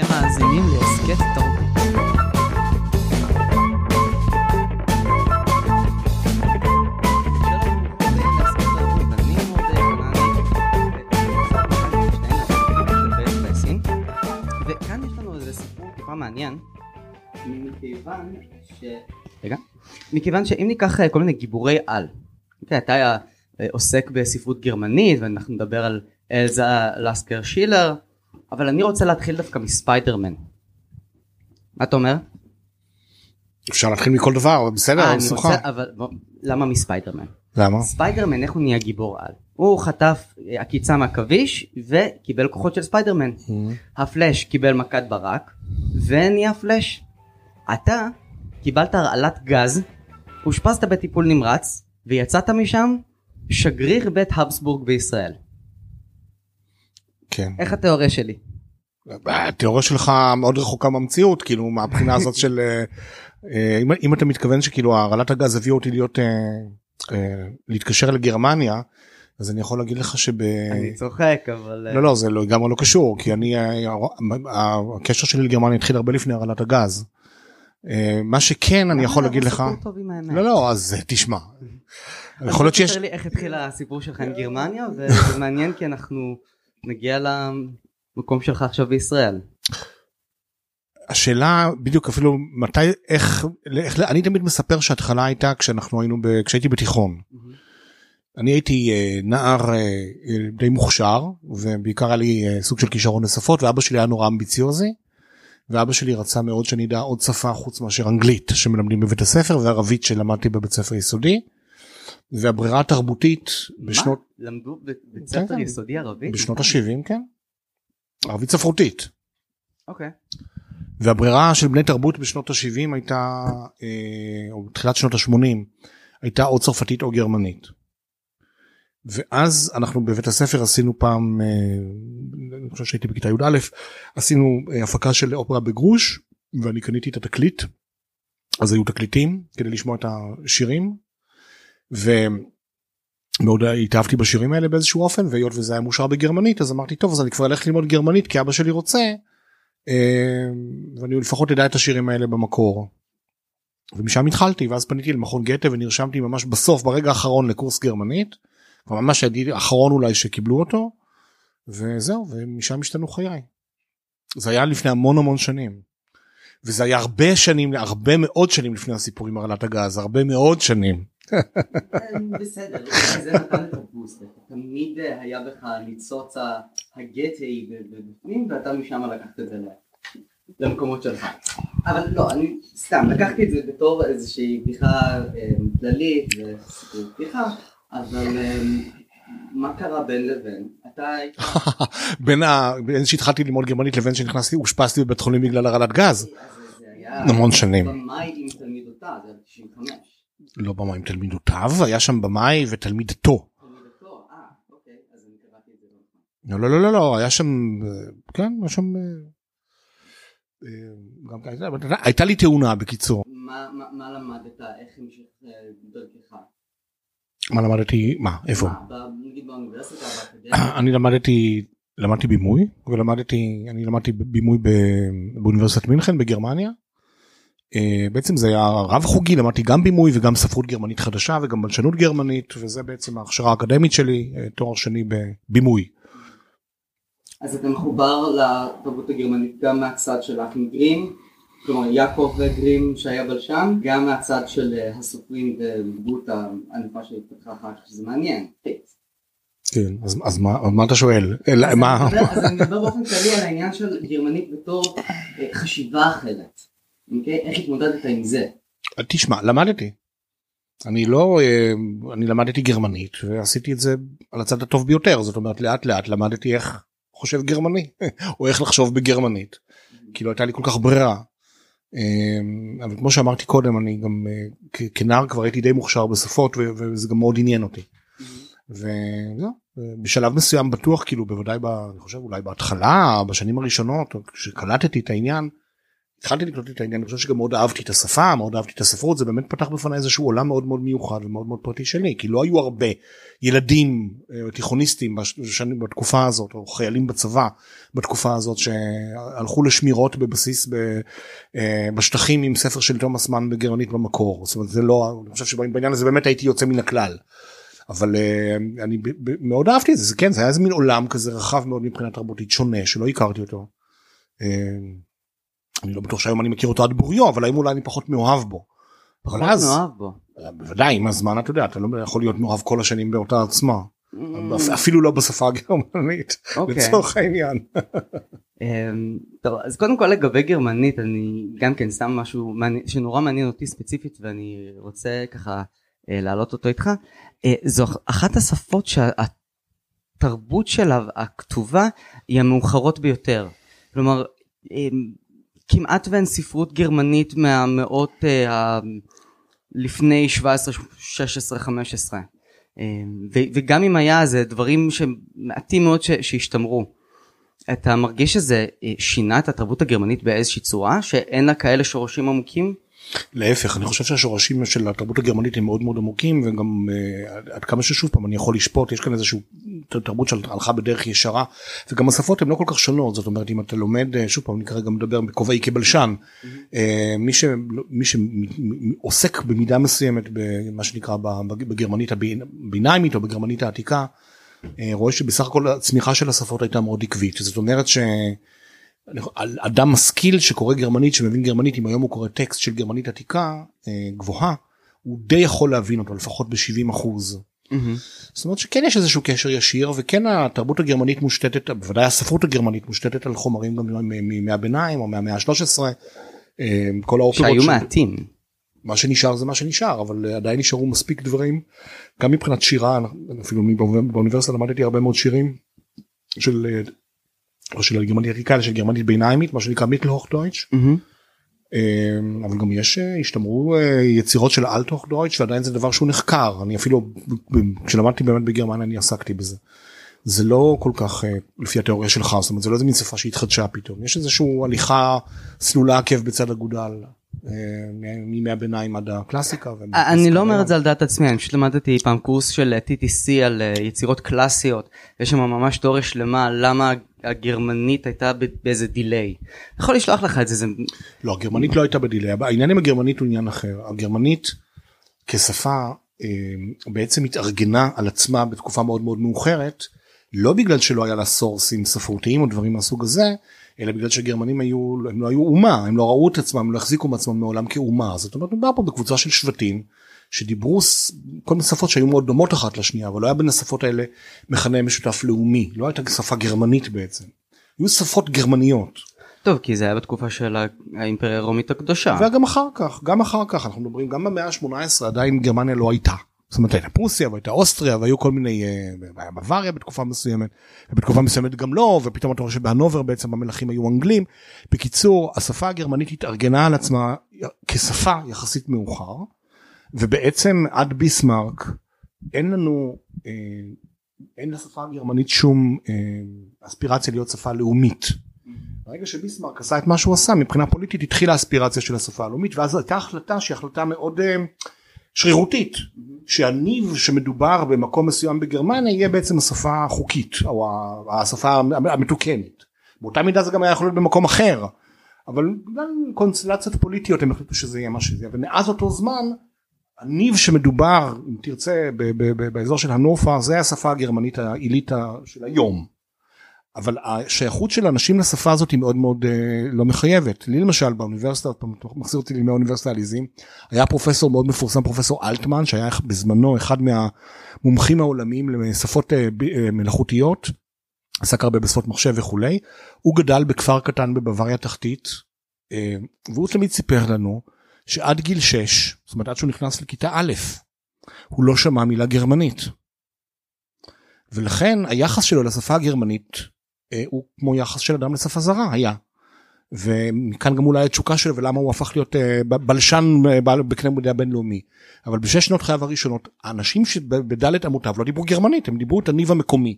אתם מאזינים להסכת תרבות. וכאן יש לנו איזה סיפור טיפה מעניין מכיוון ש... רגע. מכיוון שאם ניקח אה, כל מיני גיבורי על, אוקיי, אתה אה, עוסק בספרות גרמנית ואנחנו נדבר על אלזה לסקר שילר, אבל אני רוצה להתחיל דווקא מספיידרמן. מה אתה אומר? אפשר להתחיל מכל דבר בסדר אה, אבל אני. רוצה, אבל למה מספיידרמן? למה? ספיידרמן איך הוא נהיה גיבור על? הוא חטף אה, עקיצה מעכביש וקיבל כוחות של ספיידרמן. הפלאש קיבל מכת ברק ונהיה פלאש. אתה קיבלת הרעלת גז, אושפזת בטיפול נמרץ ויצאת משם שגריר בית הבסבורג בישראל. כן. איך התיאוריה שלי? התיאוריה שלך מאוד רחוקה מהמציאות כאילו מהבחינה הזאת של אה, אה, אם, אם אתה מתכוון שכאילו הרעלת הגז הביאו אותי להיות אה, להתקשר לגרמניה אז אני יכול להגיד לך שב... אני צוחק אבל... לא לא זה לא לגמרי לא קשור כי אני הקשר שלי לגרמניה התחיל הרבה לפני הרעלת הגז. מה שכן אני יכול לא להגיד לך? לא לא אז תשמע. יכול להיות שיש איך התחיל הסיפור שלך עם גרמניה וזה מעניין כי אנחנו נגיע למקום שלך עכשיו בישראל. השאלה בדיוק אפילו מתי איך איך אני תמיד מספר שההתחלה הייתה כשאנחנו היינו ב, כשהייתי בתיכון. אני הייתי אה, נער אה, די מוכשר ובעיקר היה לי אה, סוג של כישרון לשפות ואבא שלי היה נורא אמביציוזי. ואבא שלי רצה מאוד שאני אדע עוד שפה חוץ מאשר אנגלית שמלמדים בבית הספר וערבית שלמדתי בבית ספר יסודי. והברירה התרבותית בשנות מה? למדו בבית כן, ספר כן. יסודי ערבית? בשנות ה-70 כן. ערבית ספרותית. אוקיי. והברירה של בני תרבות בשנות ה-70 הייתה, אה, או בתחילת שנות ה-80, הייתה או צרפתית או גרמנית. ואז אנחנו בבית הספר עשינו פעם, אה, אני חושב שהייתי בכיתה י"א, עשינו אה, הפקה של אופרה בגרוש, ואני קניתי את התקליט, אז היו תקליטים כדי לשמוע את השירים, ומאוד התאהבתי בשירים האלה באיזשהו אופן, והיות וזה היה מושר בגרמנית, אז אמרתי, טוב, אז אני כבר אלך ללמוד גרמנית, כי אבא שלי רוצה, אה, ואני לפחות אדע את השירים האלה במקור. ומשם התחלתי ואז פניתי למכון גתה ונרשמתי ממש בסוף ברגע האחרון לקורס גרמנית. ממש האחרון אולי שקיבלו אותו. וזהו ומשם השתנו חיי. זה היה לפני המון המון שנים. וזה היה הרבה שנים הרבה מאוד שנים לפני הסיפור עם הרעלת הגז הרבה מאוד שנים. בסדר, זה נתן את הבוסט, תמיד היה בך ניצוץ הגטי בפנים ואתה משם לקחת את זה למקומות שלך. אבל לא, אני סתם לקחתי את זה בתור איזושהי בדיחה אה, כללית וסיפור בדיחה, אבל אה, מה קרה בין לבין? אתה היית... בין שהתחלתי ללמוד גרמנית לבין שנכנסתי אושפזתי בבית חולים בגלל הרעלת גז. המון שנים. במאי עם תלמידותה, זה היה 95. לא במאי תלמידותיו היה שם במאי ותלמידתו. תלמידתו, אה, אוקיי, לא נכון. לא לא לא לא לא היה שם אה, כן היה שם. אה, גם הייתה- אבל הייתה לי תאונה בקיצור מה- למדת? איך המשך דרכך? מה למדתי מה איפה נגיד באוניברסיטה, באקדמיה? אני למדתי למדתי בימוי ולמדתי אני למדתי בימוי באוניברסיטת מינכן בגרמניה. אה, בעצם זה היה רב חוגי למדתי גם בימוי וגם ספרות גרמנית חדשה וגם בלשנות גרמנית וזה בעצם ההכשרה האקדמית שלי אה, תואר שני בבימוי. אז אתה מחובר לתרבות הגרמנית גם מהצד של אחים גרים, כלומר יעקב גרים שהיה בלשן, גם מהצד של אה, הסופרים ודמות הענפה שהתפתחה אחר כך, שזה מעניין. כן אז אז מה מה אתה שואל אלא, מה אז אני מדבר- באופן כללי על העניין של גרמנית בתור חשיבה אחרת. אוקיי? איך התמודדת עם זה? תשמע למדתי. אני לא אה, אני למדתי גרמנית ועשיתי את זה על הצד הטוב ביותר זאת אומרת לאט לאט למדתי איך חושב גרמני או איך לחשוב בגרמנית. כי לא הייתה לי כל כך ברירה. אה, אבל כמו שאמרתי קודם אני גם אה, כנער כבר הייתי די מוכשר בשפות וזה גם מאוד עניין אותי. וזהו בשלב מסוים בטוח כאילו בוודאי ב, אני חושב אולי בהתחלה בשנים הראשונות כשקלטתי את העניין התחלתי לקלוט את העניין אני חושב שגם מאוד אהבתי את השפה מאוד אהבתי את הספרות זה באמת פתח בפניי איזשהו עולם מאוד מאוד מיוחד ומאוד מאוד פרטי שלי כי לא היו הרבה ילדים אה, תיכוניסטים בשנים בתקופה הזאת או חיילים בצבא בתקופה הזאת שהלכו לשמירות בבסיס ב, אה, בשטחים עם ספר של תומאס מן בגרמנית במקור זאת אומרת זה לא אני חושב שבעניין הזה באמת הייתי יוצא מן הכלל. אבל אה, אני מאוד אהבתי את זה, זה כן זה היה איזה מין עולם כזה רחב מאוד מבחינה תרבותית שונה שלא הכרתי אותו. אני לא בטוח שהיום אני מכיר אותו עד בוריו אבל האם אולי אני פחות מאוהב בו. אבל אז מאוהב בו. בוודאי עם הזמן אתה יודע אתה לא יכול להיות מאוהב כל השנים באותה עוצמה. Mm. אפילו לא בשפה הגרמנית אוקיי. לצורך העניין. אמ, טוב אז קודם כל לגבי גרמנית אני גם כן שם משהו שנורא מעניין אותי ספציפית ואני רוצה ככה אה, להעלות אותו איתך. אה, זו אחת השפות שהתרבות שלה הכתובה היא המאוחרות ביותר. כלומר אמ, כמעט ואין ספרות גרמנית מהמאות uh, ה... לפני 17, 16, 15 uh, ו, וגם אם היה זה דברים שמעטים מאוד ש, שהשתמרו. אתה מרגיש שזה uh, שינה את התרבות הגרמנית באיזושהי צורה שאין לה כאלה שורשים עמוקים? להפך אני חושב שהשורשים של התרבות הגרמנית הם מאוד מאוד עמוקים וגם uh, עד כמה ששוב פעם אני יכול לשפוט יש כאן איזשהו תרבות שהלכה בדרך ישרה וגם השפות הן לא כל כך שונות זאת אומרת אם אתה לומד אה, שוב פעם אני כרגע מדבר בכובעי כבלשן mm-hmm. מי, שעוסק במידה מסוימת במה שנקרא בגרמנית הביניימית או בגרמנית העתיקה רואה שבסך הכל הצמיחה של השפות הייתה מאוד עקבית זאת אומרת ש... אדם משכיל שקורא גרמנית שמבין גרמנית אם היום הוא קורא טקסט של גרמנית עתיקה אה, גבוהה הוא די יכול להבין אותו לפחות ב-70 אחוז. Mm-hmm. זאת אומרת שכן יש איזשהו קשר ישיר וכן התרבות הגרמנית מושתתת בוודאי הספרות הגרמנית מושתתת על חומרים גם מימי הביניים או מהמאה ה-13. אה, כל האופרות שהיו. מעטים. מה שנשאר זה מה שנשאר אבל עדיין נשארו מספיק דברים גם מבחינת שירה אפילו באוניברסיטה למדתי הרבה מאוד שירים של אה, או של גרמנית עתיקה של גרמנית ביניימית מה שנקרא מיטלהוך דויטש. אמ, אבל גם יש אה, השתמרו אה, יצירות של אלטוך דויטש ועדיין זה דבר שהוא נחקר אני אפילו כשלמדתי באמת בגרמניה אני עסקתי בזה. זה לא כל כך אה, לפי התיאוריה שלך זאת אומרת זה לא איזה מין שפה שהתחדשה פתאום יש איזשהו הליכה סלולה עקב בצד אגודל מימי הביניים עד הקלאסיקה. אני לא אומר את זה על דעת עצמי אני פשוט למדתי פעם קורס של TTC על יצירות קלאסיות יש שם ממש תיאוריה שלמה למה הגרמנית הייתה באיזה delay. יכול לשלוח לך את זה. זה... לא הגרמנית לא הייתה ב delay העניין עם הגרמנית הוא עניין אחר הגרמנית כשפה אה, בעצם התארגנה על עצמה בתקופה מאוד מאוד מאוחרת לא בגלל שלא היה לה סורסים ספרותיים או דברים מהסוג הזה אלא בגלל שהגרמנים היו הם לא היו אומה הם לא ראו את עצמם הם לא החזיקו מעצמם מעולם כאומה זאת אומרת מדובר פה בקבוצה של שבטים שדיברו כל מיני שפות שהיו מאוד דומות אחת לשנייה אבל לא היה בין השפות האלה מכנה משותף לאומי לא הייתה שפה גרמנית בעצם. היו שפות גרמניות. טוב כי זה היה בתקופה של האימפריה הרומית הקדושה. וגם אחר כך גם אחר כך אנחנו מדברים גם במאה ה-18 עדיין גרמניה לא הייתה. זאת אומרת הייתה פרוסיה והייתה אוסטריה והיו כל מיני אה, היה בוואריה בתקופה מסוימת ובתקופה מסוימת גם לא ופתאום אתה רואה שבהנובר בעצם המלכים היו אנגלים. בקיצור השפה הגרמנית התארגנה על עצמה כשפה יחסית מאוחר ובעצם עד ביסמרק אין לנו אה, אין לשפה הגרמנית שום אה, אספירציה להיות שפה לאומית. ברגע שביסמרק עשה את מה שהוא עשה מבחינה פוליטית התחילה האספירציה של השפה הלאומית ואז הייתה החלטה שהיא החלטה מאוד שרירותית שהניב שמדובר במקום מסוים בגרמניה יהיה בעצם השפה החוקית או השפה המתוקנת. באותה מידה זה גם היה יכול להיות במקום אחר אבל בגלל קונסטלציות פוליטיות הם החליטו שזה יהיה מה שזה ומאז אותו זמן הניב שמדובר אם תרצה באזור של הנופה זה השפה הגרמנית העילית של היום אבל השייכות של אנשים לשפה הזאת היא מאוד מאוד uh, לא מחייבת לי למשל באוניברסיטה מחזיר אותי לימי האוניברסיטה העליזים היה פרופסור מאוד מפורסם פרופסור אלטמן שהיה בזמנו אחד מהמומחים העולמיים לשפות uh, uh, מלאכותיות עסק הרבה בשפות מחשב וכולי הוא גדל בכפר קטן בבוואריה תחתית והוא תמיד סיפר לנו שעד גיל 6, זאת אומרת עד שהוא נכנס לכיתה א', הוא לא שמע מילה גרמנית. ולכן היחס שלו לשפה הגרמנית אה, הוא כמו יחס של אדם לשפה זרה היה. ומכאן גם אולי התשוקה שלו ולמה הוא הפך להיות אה, בלשן אה, בקנה מידה בינלאומי. אבל בשש שנות חייו הראשונות האנשים שבדלת אמותיו לא דיברו גרמנית הם דיברו את הניב המקומי.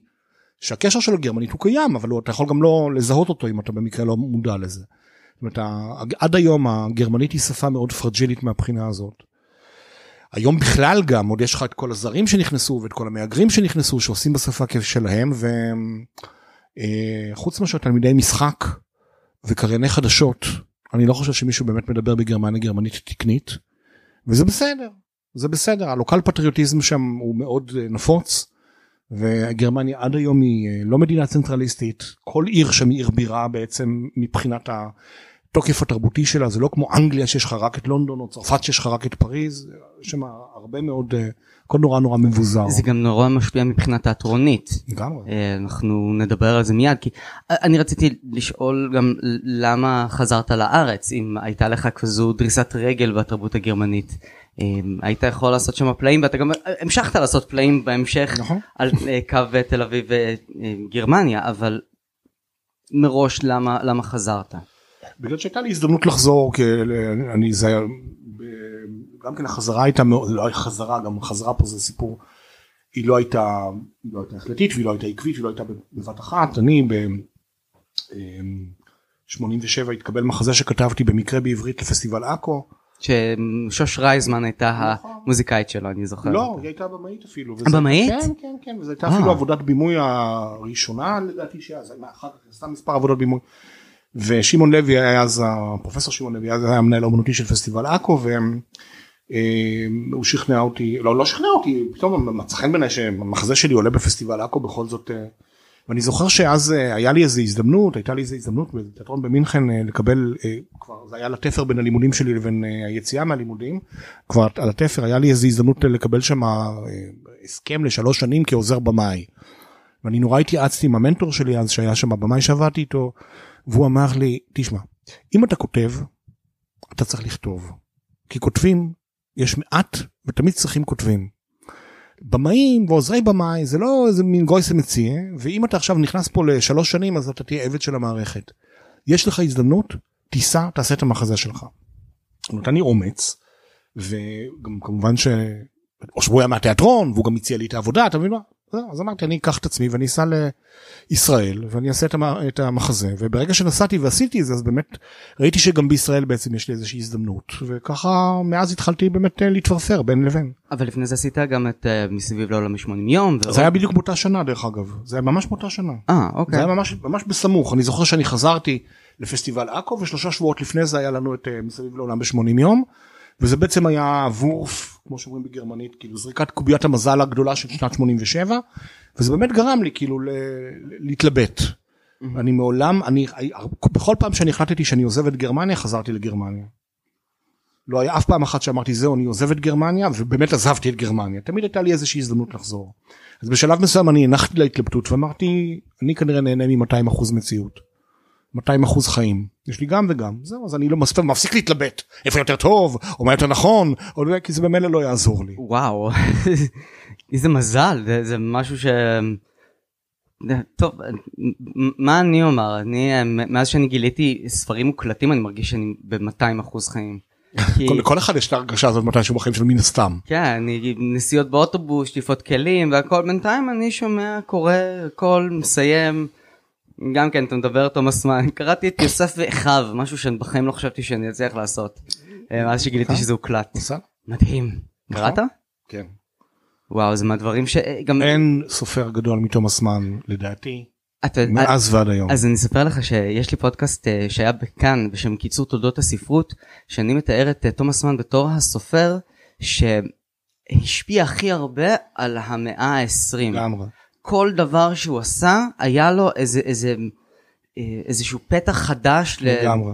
שהקשר שלו גרמנית הוא קיים אבל אתה יכול גם לא לזהות אותו אם אתה במקרה לא מודע לזה. זאת אומרת, עד היום הגרמנית היא שפה מאוד פרג'ילית מהבחינה הזאת. היום בכלל גם עוד יש לך את כל הזרים שנכנסו ואת כל המהגרים שנכנסו שעושים בשפה כשלהם וחוץ מאשר תלמידי משחק וקרייני חדשות אני לא חושב שמישהו באמת מדבר בגרמניה גרמנית תקנית וזה בסדר זה בסדר. הלוקל פטריוטיזם שם הוא מאוד אה, נפוץ וגרמניה עד היום היא אה, לא מדינה צנטרליסטית. כל עיר שם היא עיר בירה בעצם מבחינת התוקף התרבותי שלה זה לא כמו אנגליה שיש לך רק את לונדון או צרפת שיש לך רק את פריז יש שם הרבה מאוד אה, הכל נורא נורא מבוזר. זה גם נורא משפיע מבחינה תיאטרונית. לגמרי. אה, אנחנו נדבר על זה מיד כי אה, אני רציתי לשאול גם למה חזרת לארץ אם הייתה לך כזו דריסת רגל בתרבות הגרמנית. היית יכול לעשות שם פלאים ואתה גם המשכת לעשות פלאים בהמשך נכון. על קו תל אביב וגרמניה אבל מראש למה למה חזרת. בגלל שהייתה לי הזדמנות לחזור כי אני זה היה גם כן החזרה הייתה מאוד לא הייתה חזרה גם חזרה פה זה סיפור היא לא הייתה לא הייתה החלטית והיא לא הייתה עקבית והיא לא הייתה בבת אחת אני ב... אמ, 87 התקבל מחזה שכתבתי במקרה בעברית לפסטיבל עכו ששוש רייזמן הייתה נכון. המוזיקאית שלו אני זוכר. לא. היא הייתה במאית אפילו. הבמאית? כן כן כן וזו הייתה אה. אפילו עבודת בימוי הראשונה לדעתי שהיה זה היה אחר כך עשתה מספר עבודות בימוי. ושמעון לוי היה אז הפרופסור שמעון לוי אז היה המנהל האומנותי של פסטיבל עכו והוא שכנע אותי לא לא שכנע אותי פתאום מצא חן בעיניי שהמחזה שלי עולה בפסטיבל עכו בכל זאת. אה, ואני זוכר שאז אה, היה לי איזה הזדמנות הייתה לי איזה הזדמנות בתיאטרון במינכן אה, לקבל אה, כבר זה היה לתפר בין הלימודים שלי לבין אה, היציאה מהלימודים כבר על התפר היה לי איזה הזדמנות לקבל שם אה, הסכם לשלוש שנים כעוזר במאי. ואני נורא התייעצתי עם המנטור שלי אז שהיה שם במאי שעבדתי איתו והוא אמר לי תשמע אם אתה כותב אתה צריך לכתוב כי כותבים יש מעט ותמיד צריכים כותבים. במאים ועוזרי במאי זה לא איזה מין גויסה מציע ואם אתה עכשיו נכנס פה לשלוש שנים אז אתה תהיה עבד של המערכת. יש לך הזדמנות תיסע תעשה את המחזה שלך. הוא נתן לי אומץ וגם כמובן ש... או שהוא היה מהתיאטרון והוא גם הציע לי את העבודה אתה מבין מה? זהו, אז אמרתי אני אקח את עצמי ואני אסע לישראל ואני אעשה את המ- את המחזה וברגע שנסעתי ועשיתי את זה אז באמת ראיתי שגם בישראל בעצם יש לי איזושהי הזדמנות וככה מאז התחלתי באמת אה, להתפרפר בין לבין. אבל לפני זה עשית גם את אה, מסביב לעולם ב-80 יום. זה היה בדיוק באותה שנה דרך אגב זה היה ממש באותה שנה. אה זה אוקיי. היה ממש ממש בסמוך אני זוכר שאני חזרתי לפסטיבל עכו ושלושה שבועות לפני זה היה לנו את אה, מסביב לעולם ב-80 יום וזה בעצם היה וורף כמו שאומרים בגרמנית כאילו זריקת קוביית המזל הגדולה של שנת 87 וזה באמת גרם לי כאילו ל- להתלבט. אני מעולם אני בכל פעם שאני החלטתי שאני עוזב את גרמניה חזרתי לגרמניה. לא היה אף פעם אחת שאמרתי זהו אני עוזב את גרמניה ובאמת עזבתי את גרמניה תמיד הייתה לי איזושהי הזדמנות לחזור. אז בשלב מסוים אני הנחתי להתלבטות ואמרתי אני כנראה נהנה מ-200% מציאות. 200% חיים יש לי גם וגם זהו אז אני לא מספיק מפסיק להתלבט איפה יותר טוב או מה יותר נכון או לא, כי זה במילא לא יעזור לי. וואו איזה מזל זה, זה משהו ש... טוב מה אני אומר אני מאז שאני גיליתי ספרים מוקלטים אני מרגיש שאני ב-200 אחוז חיים. כי- כל- לכל אחד יש את ההרגשה הזאת מתישהו בחיים שלו מן הסתם. כן אני נסיעות באוטובוס שטיפות כלים והכל בינתיים אני שומע קורא הכל מסיים. גם כן אתה מדבר תומאס מן קראתי את יוסף ואחיו משהו שאני בחיים לא חשבתי שאני אצליח לעשות. אה, מאז שגיליתי שזה הוקלט. בסדר? מדהים. נכון. קראת? כן. וואו זה מהדברים שגם אין סופר גדול מתומאס מן לדעתי אתה, מאז ועד היום. אז אני אספר לך שיש לי פודקאסט אה, שהיה בכאן בשם קיצור תולדות הספרות שאני מתאר את אה, תומאס מן בתור הסופר שהשפיע הכי הרבה על המאה ה-20. לגמרי. כל דבר שהוא עשה היה לו איזה איזה אה, איזשהו פתח חדש. ל- לגמרי.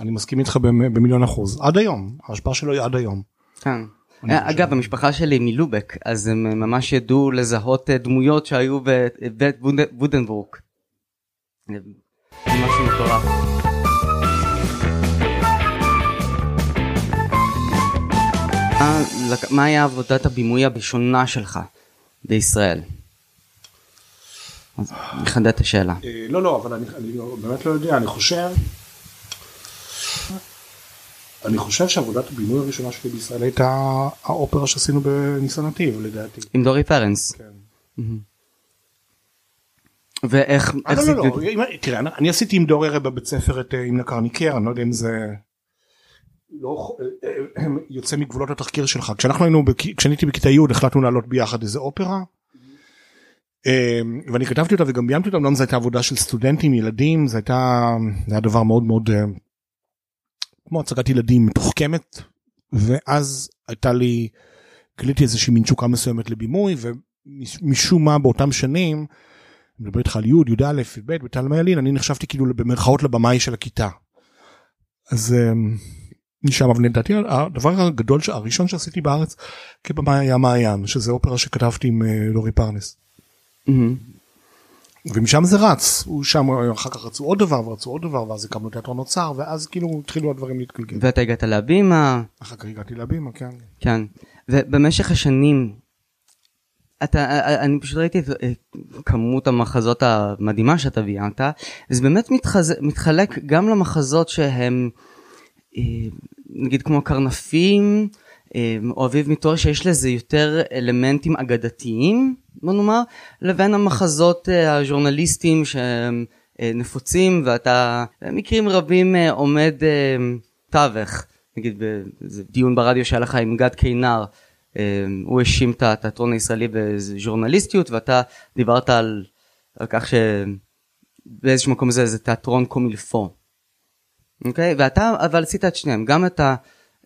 אני מסכים איתך במ- במיליון אחוז עד היום ההשפעה שלו היא עד היום. כן. אה. אגב המשפחה שלי מלובק אז הם ממש ידעו לזהות אה, דמויות שהיו בבית בודנבורג. זה משהו מטורף. מה היה עבודת הבימוי הראשונה שלך בישראל? אז נחדד את השאלה. אה, לא לא אבל אני, אני לא- באמת לא יודע אני חושב. אני חושב שעבודת הבינוי הראשונה שלי בישראל הייתה האופרה שעשינו בניסן נתיב לדעתי. עם דורי פרנס. כן. ואיך אה, איך לא, זה לא, לא, אם- תראה, אני- עשיתי עם דור ערב בבית ספר את אה, עם נקרניקר, אני לא יודע אם זה לא יוצא מגבולות התחקיר שלך. כשאנחנו היינו, כשאני הייתי בכיתה י' החלטנו לעלות ביחד איזה אופרה. אה, ואני כתבתי אותה וגם ביימתי אותה, אמנם זו הייתה עבודה של סטודנטים, ילדים, זה הייתה, זה היה דבר מאוד מאוד אה, כמו הצגת ילדים מתוחכמת, ואז הייתה לי, גיליתי איזושהי מין תשוקה מסוימת לבימוי, ומשום מה באותם שנים, אני מדבר איתך על י', י"א, י"ב, בתלמה ילין, אני נחשבתי כאילו במרכאות לבמאי של הכיתה. אז אמ, משם, אבל לדעתי הדבר הגדול, הראשון שעשיתי בארץ כבמאי היה מעיין, שזה אופרה שכתבתי עם אה, לורי פרנס. ומשם זה רץ, הוא שם, אחר כך רצו עוד דבר ורצו עוד דבר, ואז הקמנו תיאטרון אוצר, ואז כאילו התחילו הדברים להתגלגל. ואתה הגעת להבימה אחר כך הגעתי להבימה, כן. כן ובמשך השנים אתה אני פשוט ראיתי את כמות המחזות המדהימה שאתה ביימת זה באמת מתחז... מתחלק גם למחזות שהם אה, נגיד כמו קרנפים או אביב מתואר שיש לזה יותר אלמנטים אגדתיים בוא נאמר לבין המחזות אה, הז'ורנליסטיים שהם אה, נפוצים ואתה במקרים רבים אה, עומד אה, תווך נגיד באיזה דיון ברדיו שהיה לך עם גד קינר אה, הוא האשים את התיאטרון הישראלי בז'ורנליסטיות ואתה דיברת על, על כך שבאיזשהו מקום זה זה תיאטרון קומילפו. אוקיי? ואתה אבל עשית את שניהם, גם את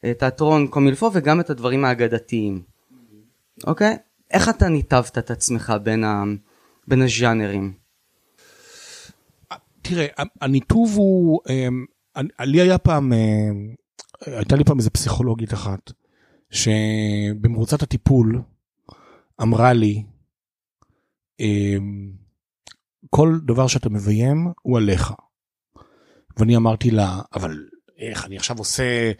התיאטרון קומילפו וגם את הדברים האגדתיים. אוקיי? איך אתה ניתבת את עצמך בין, ה, בין הז'אנרים? תראה, הניתוב הוא, אמ, לי היה פעם, אמ, הייתה לי פעם איזה פסיכולוגית אחת, שבמרוצת הטיפול אמרה לי, אמ, כל דבר שאתה מביים הוא עליך. ואני אמרתי לה, אבל איך, אני עכשיו עושה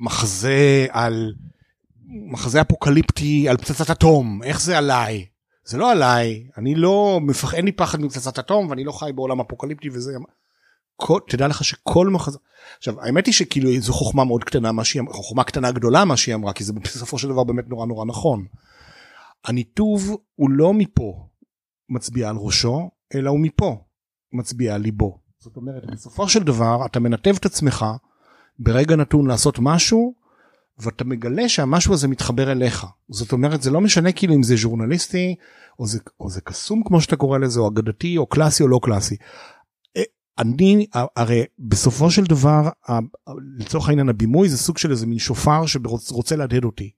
מחזה על, מחזה אפוקליפטי על פצצת אטום, איך זה עליי? זה לא עליי, אני לא, מפח... אין לי פחד מפצצת אטום ואני לא חי בעולם אפוקליפטי וזה, כל, תדע לך שכל מחזה, עכשיו האמת היא שכאילו זו חוכמה מאוד קטנה מה שהיא אמרה, חוכמה קטנה גדולה מה שהיא אמרה, כי זה בסופו של דבר באמת נורא נורא נכון. הניתוב הוא לא מפה מצביע על ראשו, אלא הוא מפה מצביע על ליבו. זאת אומרת, בסופו של דבר אתה מנתב את עצמך ברגע נתון לעשות משהו, ואתה מגלה שהמשהו הזה מתחבר אליך. זאת אומרת, זה לא משנה כאילו אם זה ז'ורנליסטי, או זה, או זה קסום כמו שאתה קורא לזה, או אגדתי, או קלאסי או לא קלאסי. אה, אני, הרי בסופו של דבר, לצורך העניין הבימוי זה סוג של איזה מין שופר שרוצה להדהד אותי.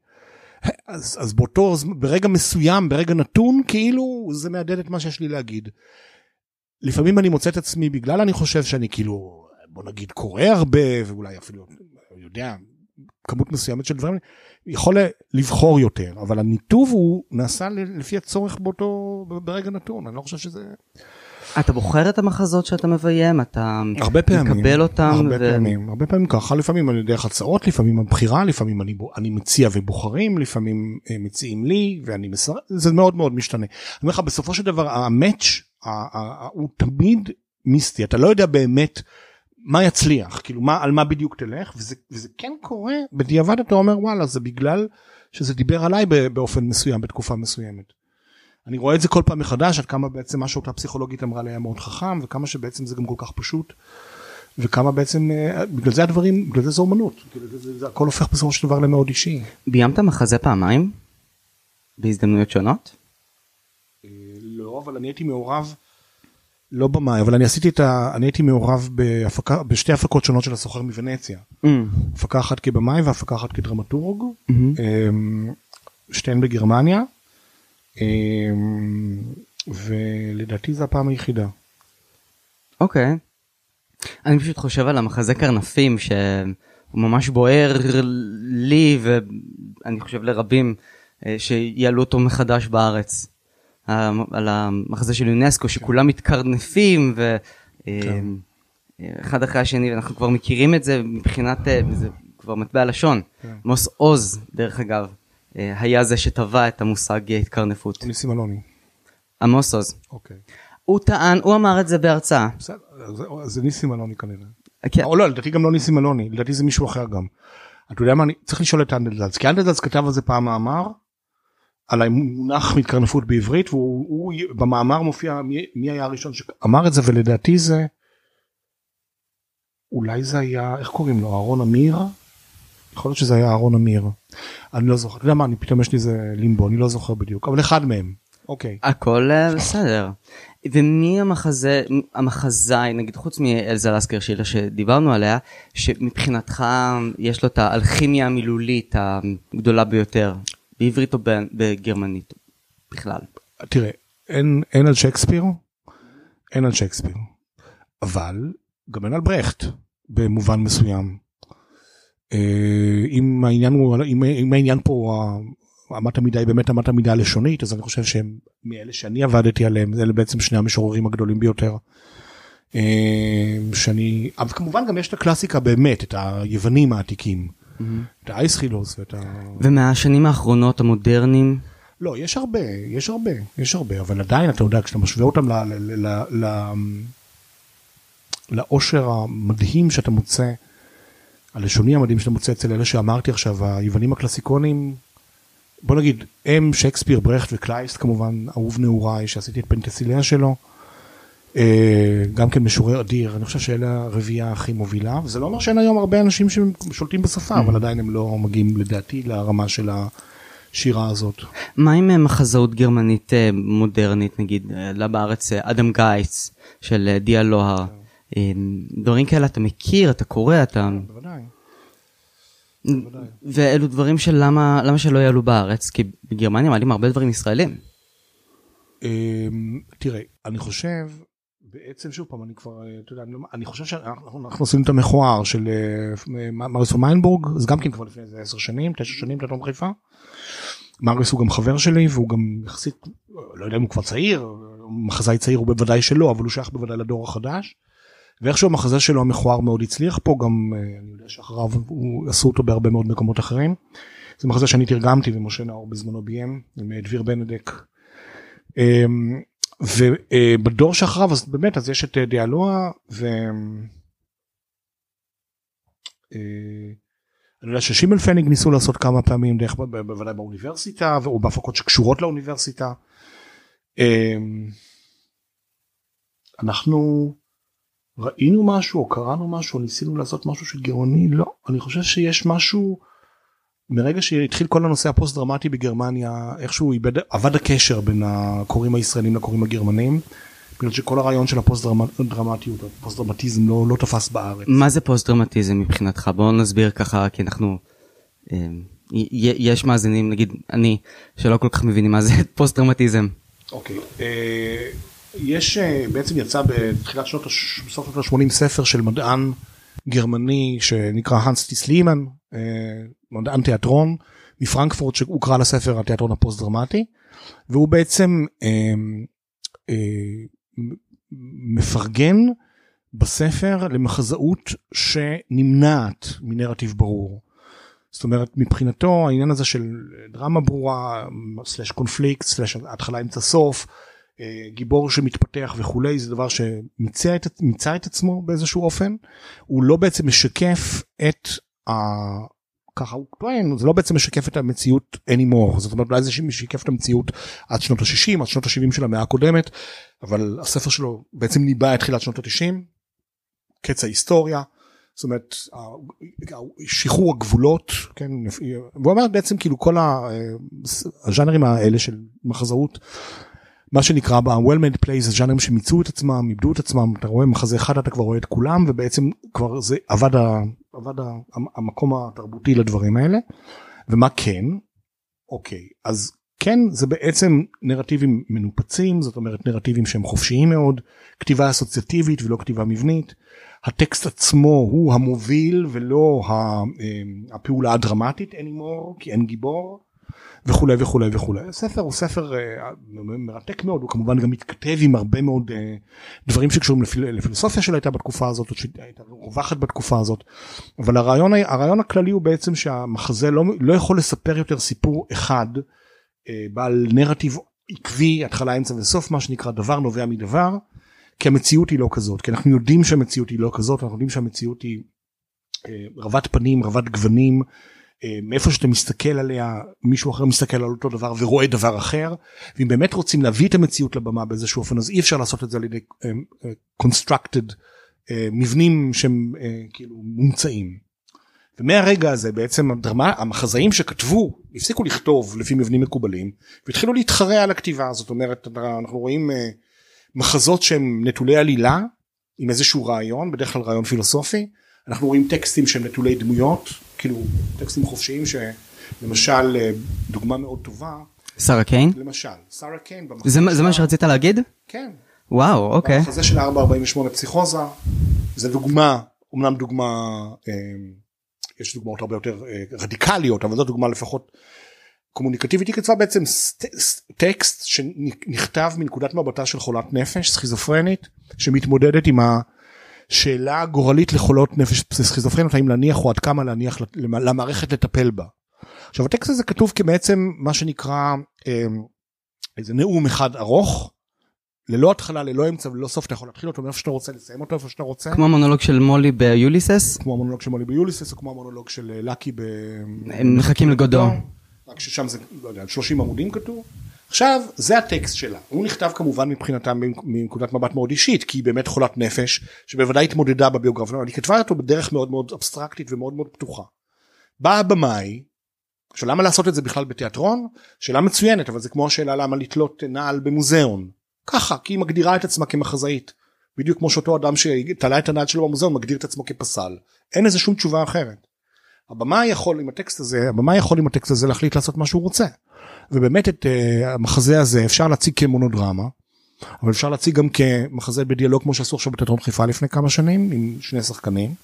אז, אז באותו, ברגע מסוים, ברגע נתון, כאילו זה מהדהד את מה שיש לי להגיד. לפעמים אני מוצא את עצמי בגלל אני חושב שאני כאילו, בוא נגיד קורא הרבה, ואולי אפילו, יודע, כמות מסוימת של דברים, יכול לבחור יותר, אבל הניתוב הוא נעשה לפי הצורך באותו, ברגע נתון, אני לא חושב שזה... אתה בוחר את המחזות שאתה מביים? אתה הרבה פעמים, מקבל אותם? הרבה ו- פעמים, הרבה פעמים ככה, לפעמים אני דרך הצעות, לפעמים הבחירה, לפעמים אני, אני מציע ובוחרים, לפעמים אה, מציעים לי ואני מסר... זה מאוד מאוד משתנה. אני אומר לך, בסופו של דבר המאץ' הוא תמיד מיסטי, אתה לא יודע באמת מה יצליח, כאילו מה, על מה בדיוק תלך, וזה, וזה כן קורה, בדיעבד אתה אומר וואלה זה בגלל שזה דיבר עליי באופן מסוים, בתקופה מסוימת. אני רואה את זה כל פעם מחדש, עד כמה בעצם מה שאותה פסיכולוגית אמרה לי היה מאוד חכם, וכמה שבעצם זה גם כל כך פשוט, וכמה בעצם, אה, בגלל זה הדברים, בגלל זה זה אומנות, כאילו זה, זה, זה הכל הופך בסופו של דבר למאוד אישי. ביימת מחזה פעמיים? בהזדמנויות שונות? אה, לא, אבל אני הייתי מעורב, לא במאי, אבל אני עשיתי את ה... אני הייתי מעורב בהפקה, בשתי הפקות שונות של הסוחר מוונציה. Mm. הפקה אחת כבמאי והפקה אחת כדרמטורג, מהמם. אמ, שתיהן בגרמניה, אמ, ולדעתי זו הפעם היחידה. אוקיי. אני פשוט חושב על המחזה קרנפים שהוא ממש בוער לי ואני חושב לרבים אה, שיעלו אותו מחדש בארץ. על המחזה של יונסקו שכולם מתקרנפים כן. ואחד אחרי השני ואנחנו כבר מכירים את זה מבחינת אה, זה כבר מטבע לשון. כן. מוס עוז דרך אגב אה, היה זה שטבע את המושג אה, התקרנפות. ניסים אלוני. עמוס עוז. אוקיי. הוא טען, הוא אמר את זה בהרצאה. בסדר, זה- זה ניסים אלוני כנראה. כן. או לא, לדעתי גם לא ניסים אלוני, לדעתי זה מישהו אחר גם. אתה יודע מה, אני צריך לשאול את אנדלזלץ, כי אנדלזלץ כתב על זה פעם מאמר, על המונח מתקרנפות בעברית והוא הוא, במאמר מופיע מי, מי היה הראשון שאמר את זה ולדעתי זה אולי זה היה איך קוראים לו? אהרון אמיר? יכול להיות שזה היה אהרון אמיר. אני לא זוכר. אתה יודע מה? אני פתאום יש לי איזה לימבו אני לא זוכר בדיוק אבל אחד מהם. אוקיי. הכל אה, בסדר. ומי המחזה המחזאי נגיד חוץ מאלזה לסקר שילה שדיברנו עליה שמבחינתך יש לו את האלכימיה המילולית הגדולה ביותר בעברית או בגרמנית בכלל. תראה אין אין על שייקספיר אין על שייקספיר אבל גם אין על ברכט במובן מסוים. אה, אם העניין הוא אם העניין פה אמת המידה היא באמת אמת המידה הלשונית אז אני חושב שהם מאלה שאני עבדתי עליהם אלה בעצם שני המשוררים הגדולים ביותר. אה, שאני אבל כמובן גם יש את הקלאסיקה באמת את היוונים העתיקים. את האייסחילוס ואת ה... ומהשנים האחרונות המודרניים. לא יש הרבה יש הרבה יש הרבה אבל עדיין אתה יודע כשאתה משווה אותם לאושר המדהים שאתה מוצא. הלשוני המדהים שאתה מוצא אצל אלה שאמרתי עכשיו היוונים הקלאסיקונים בוא נגיד הם שייקספיר ברכט וקלייסט כמובן אהוב נעוריי שעשיתי את פנטסיליה שלו. אה, גם כן משורר אדיר אני חושב שאלה הרביעייה הכי מובילה וזה לא אומר שאין היום הרבה אנשים ששולטים בשפה אבל עדיין הם לא מגיעים לדעתי לרמה של השירה הזאת. מה עם מחזאות גרמנית אה, מודרנית נגיד לה בארץ אה, אדם גייץ של דיה לוהר. דברים כאלה אתה מכיר אתה קורא אתה. בוודאי. ואלו דברים של למה למה שלא יעלו בארץ כי בגרמניה מעלים הרבה דברים ישראלים. תראה אני חושב בעצם שוב פעם אני כבר אתה יודע אני, לא, אני חושב שאנחנו עושים את המכוער של אה, מריס מיינבורג זה גם כן כבר לפני איזה 10 שנים 9 שנים תיאטרון חיפה. מריס הוא גם חבר שלי והוא גם יחסית לא יודע אם הוא כבר צעיר מחזאי צעיר הוא בוודאי שלא אבל הוא שייך בוודאי לדור החדש. ואיכשהו המחזה שלו המכוער מאוד הצליח פה גם אה, אני יודע שאחריו הוא עשו אותו בהרבה מאוד מקומות אחרים. זה מחזה שאני תרגמתי ומשה נאור בזמנו ביים עם אה, דביר בנדק. אמ, ובדור שאחריו אז באמת אז יש את אה, דיאלואה ו... אני יודע ששימל פניג ניסו לעשות כמה פעמים דרך בוודאי באוניברסיטה או בהפקות שקשורות לאוניברסיטה. אמ, אנחנו ראינו משהו או קראנו משהו או ניסינו לעשות משהו של גאוני לא אני חושב שיש משהו מרגע שהתחיל כל הנושא הפוסט דרמטי בגרמניה איכשהו איבד אבד הקשר בין הקוראים הישראלים לקוראים הגרמנים. בגלל שכל הרעיון של הפוסט דרמטיות הפוסט דרמטיזם לא, לא תפס בארץ. מה זה פוסט דרמטיזם מבחינתך בוא נסביר ככה כי אנחנו אה, יש מאזינים נגיד אני שלא כל כך מבינים מה זה פוסט דרמטיזם. אוקיי. אה, יש אה, בעצם יצא בתחילת שנות בסוף שנות ה-80 ספר של מדען גרמני שנקרא הנס טיס להמן אה, מדען תיאטרון מפרנקפורט שהוא קרא לספר התיאטרון הפוסט דרמטי והוא בעצם אה, מפרגן בספר למחזאות שנמנעת מנרטיב ברור. זאת אומרת מבחינתו העניין הזה של דרמה ברורה סלש קונפליקט סלש התחלה אמצע סוף אה, גיבור שמתפתח וכולי זה דבר שמיצה את, את עצמו באיזשהו אופן הוא לא בעצם משקף את. ככה הוא טוען זה לא בעצם משקף את המציאות anymore. זאת אומרת אולי זה משקף את המציאות עד שנות ה-60 עד שנות ה-70 של המאה הקודמת אבל הספר שלו בעצם ניבא את תחילת שנות ה-90. קץ ההיסטוריה. זאת אומרת שחרור הגבולות כן והוא אומר בעצם כאילו כל הז'אנרים האלה של מחזאות מה שנקרא ב-well made plays זה ז'אנרים שמיצו את עצמם איבדו את עצמם. אתה רואה מחזה אחד אתה כבר רואה את כולם ובעצם כבר זה עבד, ה, עבד המקום התרבותי לדברים האלה. ומה כן? אוקיי אז כן זה בעצם נרטיבים מנופצים זאת אומרת נרטיבים שהם חופשיים מאוד כתיבה אסוציאטיבית ולא כתיבה מבנית. הטקסט עצמו הוא המוביל ולא אה, הפעולה הדרמטית anymore כי אין גיבור. וכולי וכולי וכולי. הספר הוא ספר אה, מרתק מאוד, הוא כמובן גם מתכתב עם הרבה מאוד אה, דברים שקשורים לפילוסופיה שהייתה בתקופה הזאת, או שהייתה רווחת בתקופה הזאת, אבל הרעיון, הרעיון הכללי הוא בעצם שהמחזה לא, לא יכול לספר יותר סיפור אחד אה, בעל נרטיב עקבי, התחלה, אמצע וסוף, מה שנקרא דבר נובע מדבר, כי המציאות היא לא כזאת, כי אנחנו יודעים שהמציאות היא לא כזאת, אנחנו יודעים שהמציאות היא רבת פנים, רבת גוונים, מאיפה שאתה מסתכל עליה מישהו אחר מסתכל על אותו דבר ורואה דבר אחר ואם באמת רוצים להביא את המציאות לבמה באיזשהו אופן אז אי אפשר לעשות את זה על ידי אה, אה, constructed מבנים שהם כאילו מומצאים. ומהרגע הזה בעצם הדרמה, המחזאים שכתבו הפסיקו לכתוב לפי מבנים מקובלים והתחילו להתחרע על הכתיבה זאת אומרת אנחנו רואים מחזות שהם נטולי עלילה עם איזשהו רעיון בדרך כלל רעיון פילוסופי אנחנו רואים טקסטים שהם נטולי דמויות כאילו טקסטים חופשיים שלמשל אה, דוגמה מאוד טובה. שרה קיין? למשל שרה קיין. זה, זה מה שרצית להגיד? כן. וואו אוקיי. במחזה של 448 פסיכוזה זה דוגמה אמנם דוגמה אה, יש דוגמאות הרבה יותר אה, רדיקליות אבל זו דוגמה לפחות קומוניקטיבית היא כתבה בעצם טקסט שנכתב מנקודת מבטה של חולת נפש סכיזופרנית שמתמודדת עם ה... שאלה גורלית לחולות נפש סכיזופרניות האם להניח או עד כמה להניח למערכת לטפל בה. עכשיו הטקסט הזה כתוב כבעצם מה שנקרא אמ, איזה נאום אחד ארוך ללא התחלה ללא אמצע וללא סוף אתה יכול להתחיל אותו מאיפה שאתה רוצה לסיים אותו איפה שאתה רוצה. כמו המונולוג של מולי ביוליסס? כמו המונולוג של מולי ביוליסס או כמו המונולוג של אה, לקי ב... הם מחכים לגודו. רק ששם זה לא יודע 30 עמודים כתוב. עכשיו זה הטקסט שלה הוא נכתב כמובן מבחינתה מנקודת מבט מאוד אישית כי היא באמת חולת נפש שבוודאי התמודדה בביוגרפיה אבל היא כתבה אותו בדרך מאוד מאוד אבסטרקטית ומאוד מאוד פתוחה. בא הבמאי שלמה לעשות את זה בכלל בתיאטרון שאלה מצוינת אבל זה כמו השאלה למה לתלות נעל במוזיאון ככה כי היא מגדירה את עצמה כמחזאית בדיוק כמו שאותו אדם שתלה את הנעל שלו במוזיאון מגדיר את עצמו כפסל אין איזה שום תשובה אחרת. הבמאי יכול עם הטקסט הזה הבמאי יכול עם הטקסט הזה להחליט לעשות מה שהוא רוצה. ובאמת את uh, המחזה הזה אפשר להציג כמונודרמה אבל אפשר להציג גם כמחזה בדיאלוג כמו שעשו עכשיו בתיאטרון חיפה לפני כמה שנים עם שני שחקנים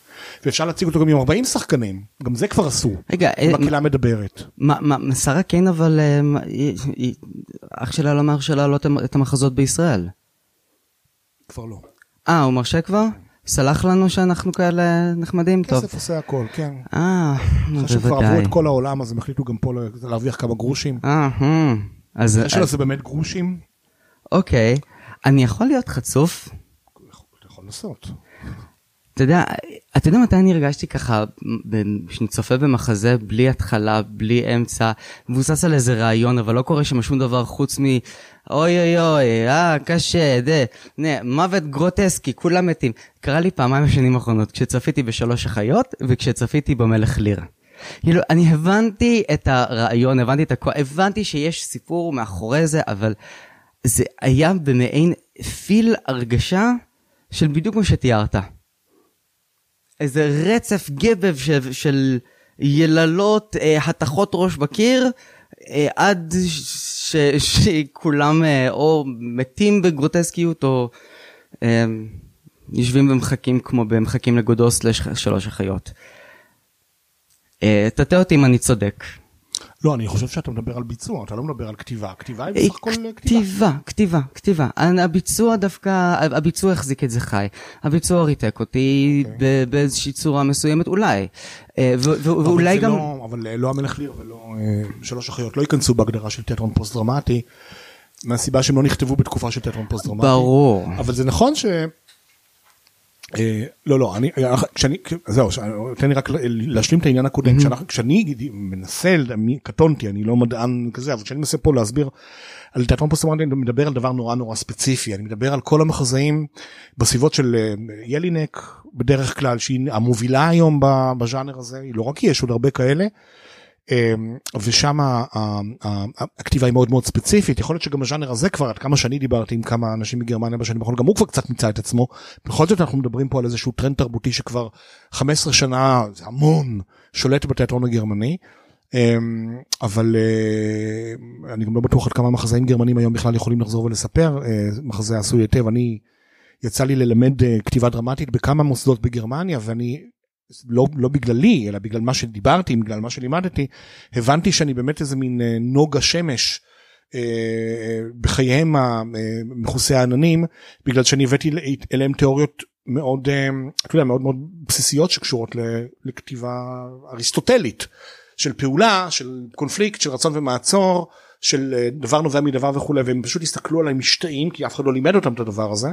ואפשר להציג אותו גם עם 40 שחקנים גם זה כבר עשו. רגע, מקהלה אה, מדברת. מה, מה, שרה קיין אבל אה, אח שלה לא מרשה להעלות את המחזות בישראל. כבר לא. אה הוא מרשה כבר? סלח לנו שאנחנו כאלה נחמדים טוב. כסף עושה הכל, כן. אה, בוודאי. אחרי שכבר עברו את כל העולם אז הם החליטו גם פה להרוויח כמה גרושים. אה, אז... השאלה זה באמת גרושים. אוקיי, אני יכול להיות חצוף? אתה יכול לעשות. אתה יודע, אתה יודע מתי אני הרגשתי ככה, שאני צופה במחזה בלי התחלה, בלי אמצע, מבוסס על איזה רעיון, אבל לא קורה שם שום דבר חוץ מ... אוי אוי אוי, אה, קשה, דה, נה, מוות גרוטסקי, כולם מתים. קרה לי פעמיים בשנים האחרונות, כשצפיתי בשלוש אחיות, וכשצפיתי במלך ליר. כאילו, אני הבנתי את הרעיון, הבנתי את הכל, הבנתי שיש סיפור מאחורי זה, אבל זה היה במעין פיל הרגשה של בדיוק מה שתיארת. איזה רצף גבב של, של יללות, אה, התחות ראש בקיר, עד ש, שכולם אה, או מתים בגרוטסקיות או אה, יושבים במחקים כמו במחקים לגודו סלש שלוש אחיות. אה, תטה אותי אם אני צודק. לא, אני חושב שאתה מדבר על ביצוע, אתה לא מדבר על כתיבה. כתיבה היא בסך הכל כתיבה. כתיבה, כתיבה, כתיבה. הביצוע דווקא, הביצוע החזיק את זה חי. הביצוע ריתק אותי okay. אוקיי. באיזושהי צורה מסוימת, אולי. אה, ואולי גם... לא, אבל אה, לא המלך ליר ולא אה, שלוש אחיות לא ייכנסו בהגדרה של תיאטרון פוסט דרמטי. מהסיבה שהם לא נכתבו בתקופה של תיאטרון פוסט דרמטי. ברור. אבל זה נכון ש... אה, לא לא אני כשאני זהו תן לי רק להשלים את העניין הקודם כשאני מנסה קטונתי אני לא מדען כזה אבל כשאני מנסה פה להסביר על תיאטרון פוסט אני מדבר על דבר נורא נורא ספציפי אני מדבר על כל המחזאים בסביבות של אה, ילינק בדרך כלל שהיא המובילה היום בז'אנר הזה לא רק יש עוד הרבה כאלה. אמ, ושם הכתיבה היא מאוד מאוד ספציפית. יכול להיות שגם הז'אנר הזה כבר עד כמה שאני דיברתי עם כמה אנשים מגרמניה בשנים האחרונות גם הוא כבר קצת מיצה את עצמו. בכל זאת אנחנו מדברים פה על איזשהו טרנד תרבותי שכבר 15 שנה זה המון שולט בתיאטרון הגרמני. אמ, אבל אה, אני גם לא בטוח עד כמה מחזאים גרמנים היום בכלל יכולים לחזור ולספר אה, מחזה עשוי היטב. אני יצא לי ללמד אה, כתיבה דרמטית בכמה מוסדות בגרמניה ואני לא, לא בגללי, אלא בגלל מה שדיברתי, בגלל מה שלימדתי, הבנתי שאני באמת איזה מין אה, נוגה שמש אה, בחייהם המכוסי העננים, בגלל שאני הבאתי אליהם תיאוריות מאוד, אה, אתה יודע, מאוד מאוד בסיסיות שקשורות לכתיבה אריסטוטלית, של פעולה, של קונפליקט, של רצון ומעצור, של דבר נובע מדבר וכולי, והם פשוט הסתכלו עליי משתאים, כי אף אחד לא לימד אותם את הדבר הזה.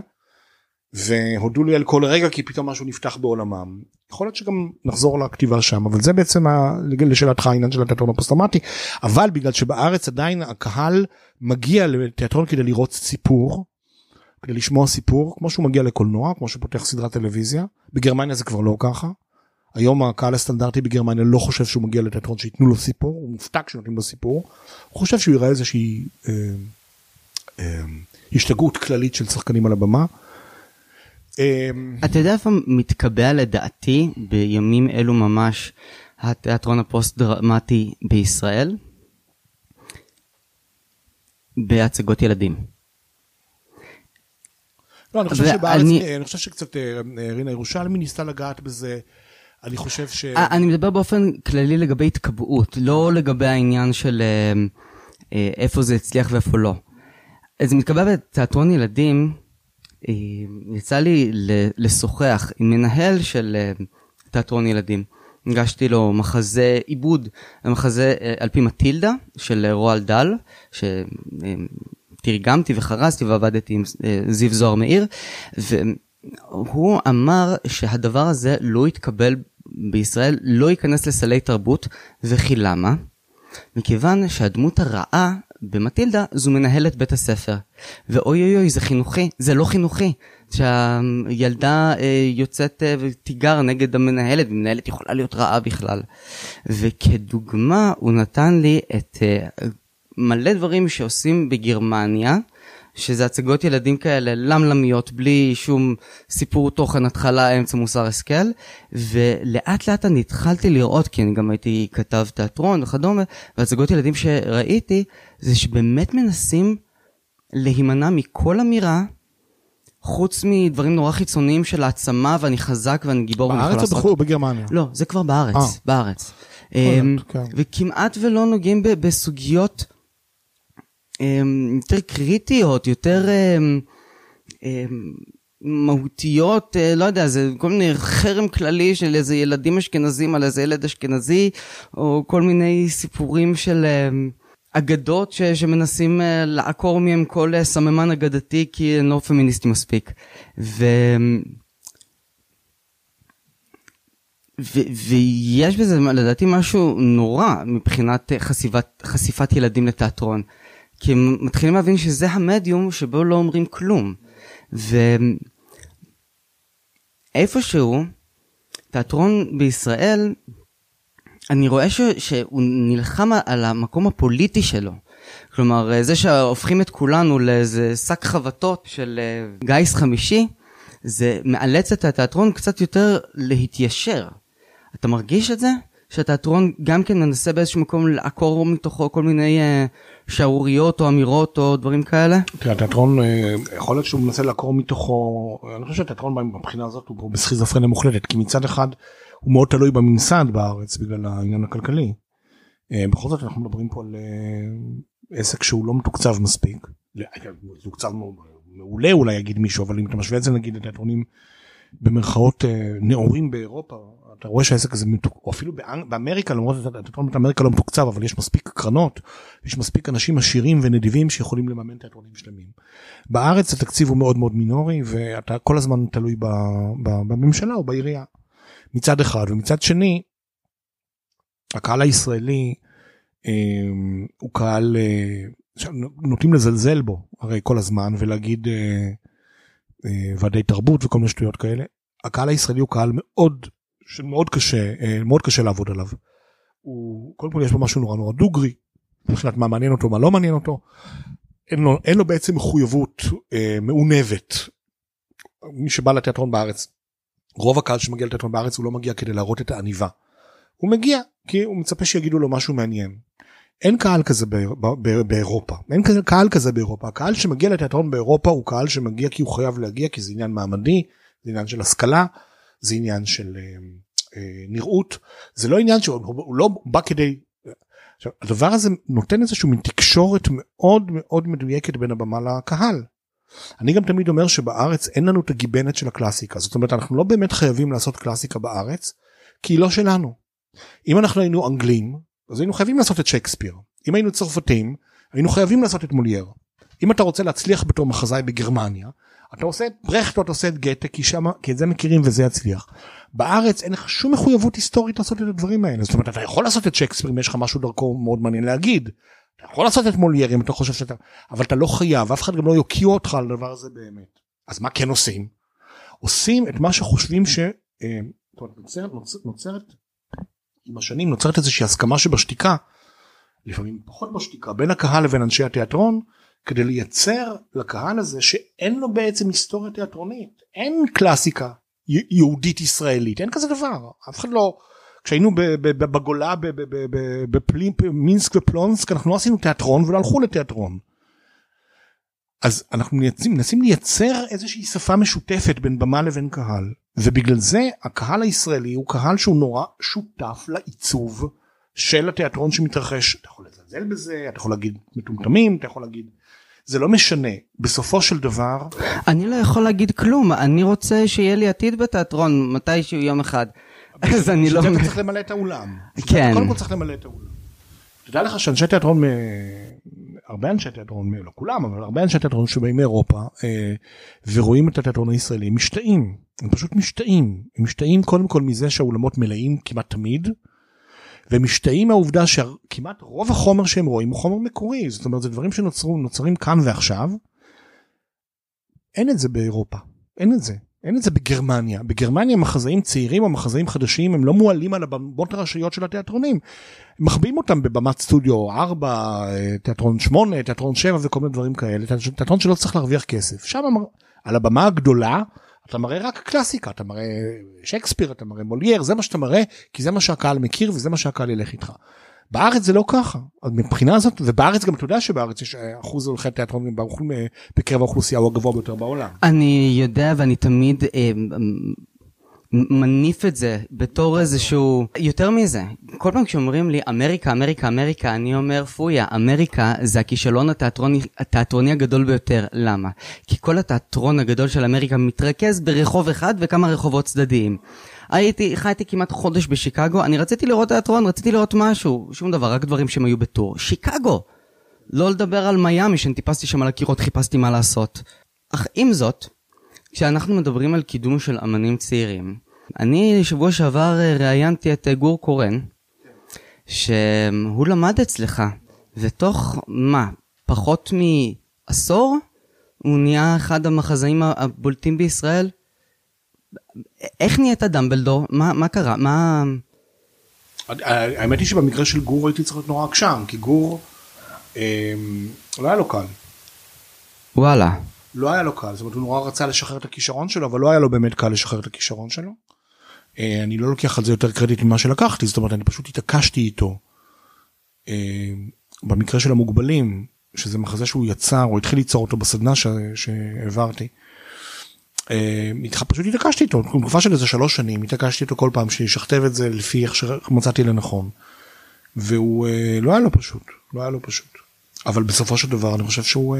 והודו לי על כל רגע כי פתאום משהו נפתח בעולמם. יכול להיות שגם נחזור לכתיבה שם אבל זה בעצם ה... לשאלתך העניין של התיאטרון הפוסט-טראומטי אבל בגלל שבארץ עדיין הקהל מגיע לתיאטרון כדי לראות סיפור. כדי לשמוע סיפור כמו שהוא מגיע לקולנוע כמו שפותח סדרת טלוויזיה בגרמניה זה כבר לא ככה. היום הקהל הסטנדרטי בגרמניה לא חושב שהוא מגיע לתיאטרון שייתנו לו סיפור הוא מופתע כשנותנים לו סיפור. הוא חושב שהוא יראה איזושהי אה, אה, השתגעות כללית של שחקנים על הבמה. אה, אתה יודע איפה מתקבע לדעתי בימים אלו ממש התיאטרון הפוסט דרמטי בישראל? בהצגות ילדים. לא, אני חושב שבארץ, אני חושב שקצת אה, אה, רינה ירושלמי ניסתה לגעת בזה. אני חושב ש... אה, אני מדבר באופן כללי לגבי התקבעות, לא לגבי העניין של אה, אה, איפה זה הצליח ואיפה לא. אז זה מתקבע בתיאטרון ילדים, אה, יצא לי לשוחח עם מנהל של אה, תיאטרון ילדים. הגשתי לו מחזה עיבוד, מחזה אה, על פי מטילדה של אה, רועל דל, שתרגמתי וחרזתי ועבדתי עם אה, זיו זוהר מאיר, והוא אמר שהדבר הזה לא יתקבל בישראל, לא ייכנס לסלי תרבות, וכי למה? מכיוון שהדמות הרעה במטילדה זו מנהלת בית הספר. ואוי אוי אוי, זה חינוכי, זה לא חינוכי. שהילדה אה, יוצאת אה, ותיגר נגד המנהלת, ומנהלת יכולה להיות רעה בכלל. וכדוגמה, הוא נתן לי את אה, מלא דברים שעושים בגרמניה, שזה הצגות ילדים כאלה למלמיות, בלי שום סיפור תוכן, התחלה, אמצע, מוסר, השכל, ולאט לאט אני התחלתי לראות, כי אני גם הייתי כתב תיאטרון וכדומה, והצגות ילדים שראיתי, זה שבאמת מנסים להימנע מכל אמירה, חוץ מדברים נורא חיצוניים של העצמה, ואני חזק ואני גיבור ואני יכול בארץ או לעשות. בחו"ל בגרמניה? לא, זה כבר בארץ, אה. בארץ. אמ, כן. וכמעט ולא נוגעים ב- בסוגיות יותר קריטיות, יותר אמ, אמ, מהותיות, אה, לא יודע, זה כל מיני חרם כללי של איזה ילדים אשכנזים על איזה ילד אשכנזי, או כל מיני סיפורים של אמ, אגדות ש- שמנסים אה, לעקור מהם כל אה, סממן אגדתי כי הם לא פמיניסטי מספיק. ו... ו- ויש בזה לדעתי משהו נורא מבחינת חשיפת, חשיפת ילדים לתיאטרון. כי הם מתחילים להבין שזה המדיום שבו לא אומרים כלום. ואיפשהו, תיאטרון בישראל, אני רואה ש- שהוא נלחם על המקום הפוליטי שלו. כלומר, אה, זה שהופכים את כולנו לאיזה שק חבטות של אה, גיס חמישי, זה מאלץ את התיאטרון קצת יותר להתיישר. אתה מרגיש את זה? שהתיאטרון גם כן מנסה באיזשהו מקום לעקור מתוכו כל מיני אה, שערוריות או אמירות או דברים כאלה? תראה, התיאטרון אה, יכול להיות שהוא מנסה לעקור מתוכו אני חושב שהתיאטרון מבחינה הזאת הוא בסכיזופרניה מוחלטת כי מצד אחד הוא מאוד תלוי בממסד בארץ בגלל העניין הכלכלי. אה, בכל זאת אנחנו מדברים פה על אה, עסק שהוא לא מתוקצב מספיק. לא, מתוקצב מעולה אולי יגיד מישהו אבל אם אתה משווה את זה נגיד לתיאטרונים במרכאות נאורים באירופה אתה רואה שהעסק הזה מתוק- או אפילו באנג- באמריקה למרות באמריקה לא מתוקצב אבל יש מספיק קרנות יש מספיק אנשים עשירים ונדיבים שיכולים לממן תיאטרונים שלמים. בארץ התקציב הוא מאוד מאוד מינורי ואתה כל הזמן תלוי ב, ב, בממשלה או בעירייה. מצד אחד ומצד שני הקהל הישראלי אה, הוא קהל אה, נוטים לזלזל בו הרי כל הזמן ולהגיד אה, אה, ועדי תרבות וכל מיני שטויות כאלה. הקהל הישראלי הוא קהל מאוד שמאוד קשה אה, מאוד קשה לעבוד עליו. הוא קודם כל יש בו משהו נורא נורא דוגרי מבחינת מה מעניין אותו מה לא מעניין אותו. אין לו, אין לו בעצם מחויבות אה, מעונבת. מי שבא לתיאטרון בארץ רוב הקהל שמגיע לתיאטרון בארץ הוא לא מגיע כדי להראות את העניבה. הוא מגיע כי הוא מצפה שיגידו לו משהו מעניין. אין קהל כזה בא, בא, באירופה אין כזה קהל כזה באירופה הקהל שמגיע לתיאטרון באירופה הוא קהל שמגיע כי הוא חייב להגיע כי זה עניין מעמדי זה עניין של השכלה זה עניין של אה, אה, נראות זה לא עניין שהוא הוא לא בא כדי עכשיו, הדבר הזה נותן איזשהו מין תקשורת מאוד מאוד מדויקת בין הבמה לקהל. אני גם תמיד אומר שבארץ אין לנו את הגיבנת של הקלאסיקה זאת אומרת אנחנו לא באמת חייבים לעשות קלאסיקה בארץ כי היא לא שלנו. אם אנחנו היינו אנגלים אז היינו חייבים לעשות את שייקספיר אם היינו צרפתים היינו חייבים לעשות את מולייר. אם אתה רוצה להצליח בתור מחזאי בגרמניה אתה עושה את ברכט או אתה עושה את גתה כי שמה כי את זה מכירים וזה יצליח. בארץ אין לך שום מחויבות היסטורית לעשות את הדברים האלה זאת אומרת אתה יכול לעשות את שייקספיר אם יש לך משהו דרכו מאוד מעניין להגיד. אתה יכול לעשות את מולייר אם אתה חושב שאתה אבל אתה לא חייב אף אחד גם לא יוקיע אותך על הדבר הזה באמת. אז מה כן עושים? עושים את מה שחושבים ש... אה, נוצרת, נוצרת עם השנים נוצרת איזושהי הסכמה שבשתיקה לפעמים פחות בשתיקה בין הקהל לבין אנשי התיאטרון כדי לייצר לקהל הזה שאין לו בעצם היסטוריה תיאטרונית אין קלאסיקה יהודית ישראלית אין כזה דבר אף אחד לא כשהיינו בגולה ב- ב- ב- ב- בפלים- מינסק ופלונסק אנחנו לא עשינו תיאטרון ולא הלכו לתיאטרון. אז אנחנו מנסים, מנסים לייצר איזושהי שפה משותפת בין במה לבין קהל ובגלל זה הקהל הישראלי הוא קהל שהוא נורא שותף לעיצוב של התיאטרון שמתרחש אתה יכול לזלזל בזה אתה יכול להגיד מטומטמים אתה יכול להגיד זה לא משנה בסופו של דבר אני לא יכול להגיד כלום, אני רוצה שיהיה לי עתיד בתיאטרון מתישהו יום אחד. אז אני לא... אתה צריך למלא את האולם. כן. קודם כל צריך למלא את האולם. תדע לך שאנשי תיאטרון, הרבה אנשי תיאטרון, לא כולם, אבל הרבה אנשי תיאטרון שבאים מאירופה אה, ורואים את התיאטרון הישראלי, משתאים. הם פשוט משתאים. הם משתאים קודם כל מזה שהאולמות מלאים כמעט תמיד. והם משתאים מהעובדה שכמעט רוב החומר שהם רואים הוא חומר מקורי. זאת אומרת, זה דברים שנוצרו נוצרים כאן ועכשיו. אין את זה באירופה. אין את זה. אין את זה בגרמניה. בגרמניה מחזאים צעירים או מחזאים חדשים הם לא מועלים על הבמות הראשיות של התיאטרונים. מחביאים אותם בבמת סטודיו 4, אה, תיאטרון 8, תיאטרון 7 וכל מיני דברים כאלה. תיאטרון שלא צריך להרוויח כסף. שם על הבמה הגדולה אתה מראה רק קלאסיקה, אתה מראה שייקספיר, אתה מראה מולייר, זה מה שאתה מראה כי זה מה שהקהל מכיר וזה מה שהקהל ילך איתך. בארץ זה לא ככה, מבחינה הזאת, ובארץ גם אתה יודע שבארץ יש אה, אחוז הולכי תיאטרון באוכל- בקרב האוכלוסייה הוא הגבוה ביותר בעולם. אני יודע ואני תמיד אה, מניף את זה בתור איזשהו... יותר מזה, כל פעם כשאומרים לי אמריקה, אמריקה, אמריקה, אני אומר פויה, אמריקה זה הכישלון התיאטרוני, התיאטרוני הגדול ביותר. למה? כי כל התיאטרון הגדול של אמריקה מתרכז ברחוב אחד וכמה רחובות צדדיים. הייתי, חייתי כמעט חודש בשיקגו, אני רציתי לראות תיאטרון, רציתי לראות משהו, שום דבר, רק דברים שהם היו בטור. שיקגו! לא לדבר על מיאמי, שאני טיפסתי שם על הקירות, חיפשתי מה לעשות. אך עם זאת, כשאנחנו מדברים על קידום של אמנים צעירים, אני שבוע שעבר אה, ראיינתי את אה, גור קורן, שהוא למד אצלך, ותוך מה, פחות מעשור, הוא נהיה אחד המחזאים הבולטים בישראל? איך נהיית דמבלדור? מה, מה קרה? מה... האמת היא שבמקרה של גור הייתי צריך להיות נורא עקשן כי גור אה, לא היה לו קל. וואלה. לא היה לו קל, זאת אומרת הוא נורא רצה לשחרר את הכישרון שלו אבל לא היה לו באמת קל לשחרר את הכישרון שלו. אה, אני לא לוקח על זה יותר קרדיט ממה שלקחתי זאת אומרת אני פשוט התעקשתי איתו. אה, במקרה של המוגבלים שזה מחזה שהוא יצר הוא התחיל ליצור אותו בסדנה שהעברתי. אה, פשוט התעקשתי איתו תקופה של איזה שלוש שנים התעקשתי איתו כל פעם שישכתב את זה לפי איך שמצאתי לנכון. והוא לא היה לו פשוט לא היה לו פשוט אבל בסופו של דבר אני חושב שהוא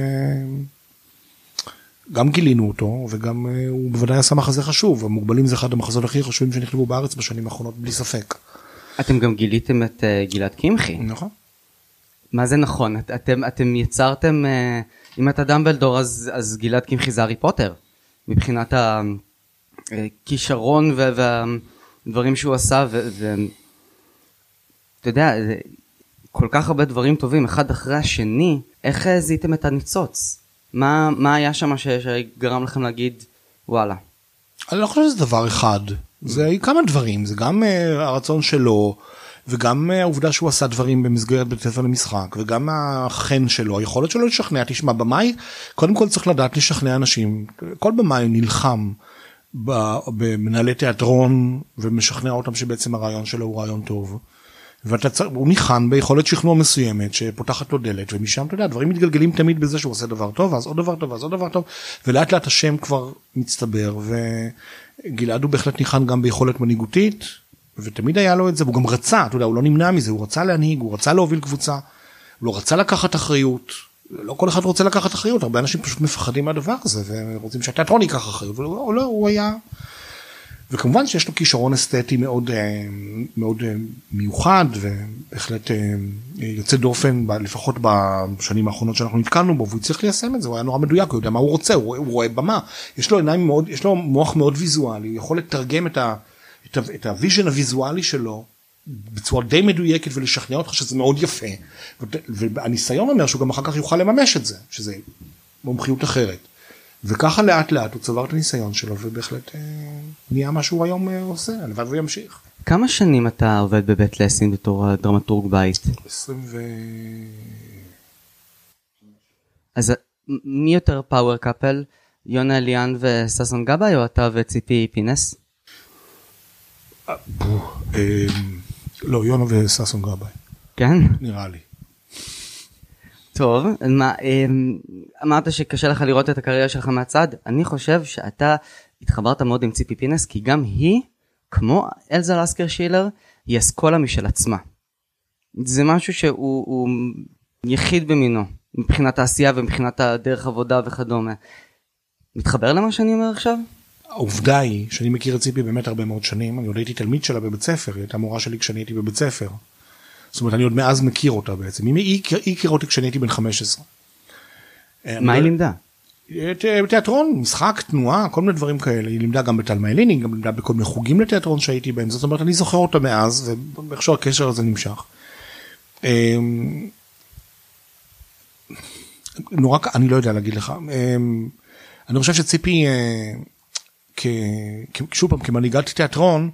גם גילינו אותו וגם אה, הוא בוודאי עשה מחזה חשוב המוגבלים זה אחד המחזות הכי חשובים שנכתבו בארץ בשנים האחרונות בלי ספק. אתם גם גיליתם את uh, גלעד קמחי. נכון. מה זה נכון? את, אתם, אתם יצרתם, uh, אם אתה דמבלדור אז, אז גלעד קמחי זה הארי פוטר. מבחינת הכישרון והדברים שהוא עשה, ואתה יודע, כל כך הרבה דברים טובים, אחד אחרי השני, איך זיהיתם את הניצוץ? מה, מה היה שם ש- שגרם לכם להגיד, וואלה. אני לא חושב שזה דבר אחד. זה כמה דברים. זה גם אה, הרצון שלו וגם אה, העובדה שהוא עשה דברים במסגרת בית ספר למשחק וגם החן שלו היכולת שלו לשכנע. תשמע במאי קודם כל צריך לדעת לשכנע אנשים. כל במאי נלחם במנהלי תיאטרון ומשכנע אותם שבעצם הרעיון שלו הוא רעיון טוב. ואתה צריך, הוא ניחן ביכולת שכנוע מסוימת שפותחת לו דלת ומשם אתה יודע דברים מתגלגלים תמיד בזה שהוא עושה דבר טוב אז עוד דבר טוב אז עוד דבר טוב ולאט לאט השם כבר מצטבר וגלעד הוא בהחלט ניחן גם ביכולת מנהיגותית ותמיד היה לו את זה והוא גם רצה אתה יודע הוא לא נמנע מזה הוא רצה להנהיג הוא רצה להוביל קבוצה הוא לא רצה לקחת אחריות לא כל אחד רוצה לקחת אחריות הרבה אנשים פשוט מפחדים מהדבר הזה ורוצים שהתיאטרון ייקח אחריות ולא לא, הוא היה וכמובן שיש לו כישרון אסתטי מאוד אה, מאוד אה, מיוחד ובהחלט אה, יוצא דופן לפחות בשנים האחרונות שאנחנו נתקלנו בו והוא צריך ליישם את זה הוא היה נורא מדויק הוא יודע מה הוא רוצה הוא, הוא רואה במה יש לו עיניים מאוד יש לו מוח מאוד ויזואלי הוא יכול לתרגם את, ה, את, ה, את ה vision הוויזואלי שלו בצורה די מדויקת ולשכנע אותך שזה מאוד יפה והניסיון אומר שהוא גם אחר כך יוכל לממש את זה שזה מומחיות אחרת. וככה לאט לאט הוא צבר את הניסיון שלו ובהחלט אה, נהיה מה שהוא היום אה, עושה הלוואי והוא ימשיך. כמה שנים אתה עובד בבית לסין בתור דרמטורג בית? 20 ו... אז מ- מי יותר power couple? יונה ליאן וששון גבאי או אתה וציפי פינס? אה, לא יונה וששון גבאי כן? נראה לי. טוב, מה, אמ, אמרת שקשה לך לראות את הקריירה שלך מהצד, אני חושב שאתה התחברת מאוד עם ציפי פינס, כי גם היא, כמו אלזה לסקר שילר, היא אסכולה משל עצמה. זה משהו שהוא הוא יחיד במינו, מבחינת העשייה ומבחינת הדרך עבודה וכדומה. מתחבר למה שאני אומר עכשיו? העובדה היא שאני מכיר את ציפי באמת הרבה מאוד שנים אני עוד הייתי תלמיד שלה בבית ספר היא הייתה מורה שלי כשאני הייתי בבית ספר. זאת אומרת אני עוד מאז מכיר אותה בעצם היא היא הכיר- היא הכירה אותי כשאני הייתי בן 15. אה, מה היא לימדה? ת- תיאטרון, משחק, תנועה, כל מיני דברים כאלה. היא לימדה גם בתלמה אליני, גם לימדה בכל מיני חוגים לתיאטרון שהייתי בהם. זאת אומרת, אני זוכר אותה מאז, ואיכשהו הקשר הזה נמשך. אמ, נורא, אני לא יודע להגיד לך. אמ, אני חושב שציפי, אה, שוב פעם, כמנהיגת תיאטרון,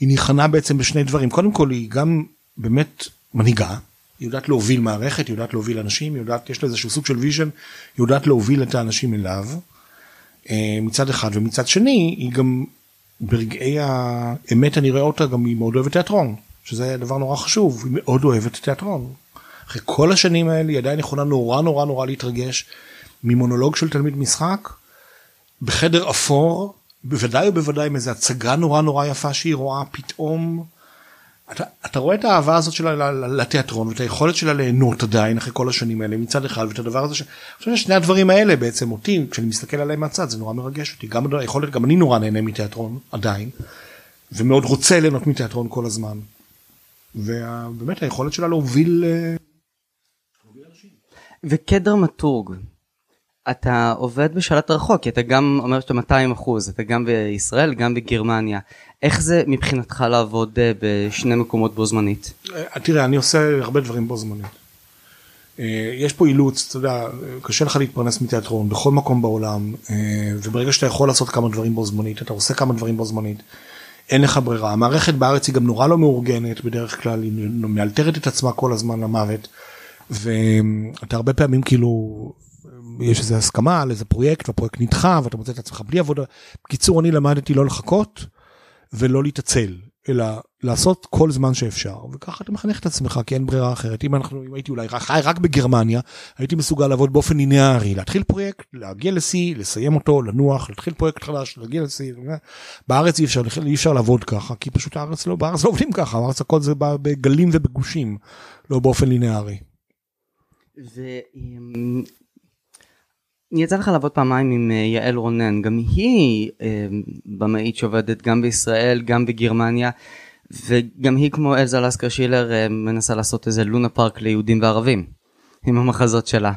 היא ניחנה בעצם בשני דברים. קודם כל, היא גם באמת מנהיגה. היא יודעת להוביל מערכת, היא יודעת להוביל אנשים, היא יודעת, יש לה איזשהו סוג של vision, היא יודעת להוביל את האנשים אליו. אה, מצד אחד, ומצד שני, היא גם ברגעי האמת אני רואה אותה גם היא מאוד אוהבת תיאטרון, שזה דבר נורא חשוב, היא מאוד אוהבת תיאטרון. אחרי כל השנים האלה היא עדיין יכולה נורא נורא נורא להתרגש ממונולוג של תלמיד משחק בחדר אפור, בוודאי ובוודאי מאיזה הצגה נורא נורא יפה שהיא רואה פתאום. אתה, אתה רואה את האהבה הזאת שלה לתיאטרון ואת היכולת שלה ליהנות עדיין אחרי כל השנים האלה מצד אחד ואת הדבר הזה ש... אני חושב ששני הדברים האלה בעצם אותי כשאני מסתכל עליהם מהצד זה נורא מרגש אותי גם היכולת גם אני נורא נהנה מתיאטרון עדיין ומאוד רוצה ליהנות מתיאטרון כל הזמן. ובאמת היכולת שלה להוביל אה, וכדרמטורג, אתה עובד בשלט רחוק, כי אתה גם אומר שאתה 200 אחוז, אתה גם בישראל, גם בגרמניה. איך זה מבחינתך לעבוד אה, בשני מקומות בו זמנית? אה, תראה אני עושה הרבה דברים בו זמנית. אה, יש פה אילוץ, אתה יודע, קשה לך להתפרנס מתיאטרון בכל מקום בעולם, וברגע שאתה יכול לעשות כמה דברים בו זמנית, אתה עושה כמה דברים בו זמנית, אין לך ברירה. המערכת בארץ היא גם נורא לא מאורגנת בדרך כלל, היא מאלתרת את עצמה כל הזמן למוות, ואתה הרבה פעמים כאילו, יש איזו הסכמה על איזה פרויקט, והפרויקט נדחה, ואתה מוצא את עצמך בלי עבודה. בקיצור, אני למדתי לא לחכות ולא להתעצל, אלא לעשות כל זמן שאפשר, וככה אתה מחנך את עצמך, כי אין ברירה אחרת. אם אנחנו, אם הייתי אולי חי רק בגרמניה, הייתי מסוגל לעבוד באופן ליניארי, להתחיל פרויקט, להגיע לשיא, לסיים אותו, לנוח, להתחיל פרויקט חדש, להגיע לשיא. בארץ אי אפשר, אי אפשר לעבוד ככה, כי פשוט הארץ לא, בארץ לא עובדים ככה, בארץ הכל זה בא בגלים ובגושים, לא באופן ליניארי. יצא לך לעבוד פעמיים עם אה, יעל רונן, גם היא אה, במאית שעובדת גם בישראל, גם בגרמניה, וגם היא כמו אלזה לסקר שילר אה, מנסה לעשות איזה לונה פארק ליהודים וערבים, עם המחזות שלה.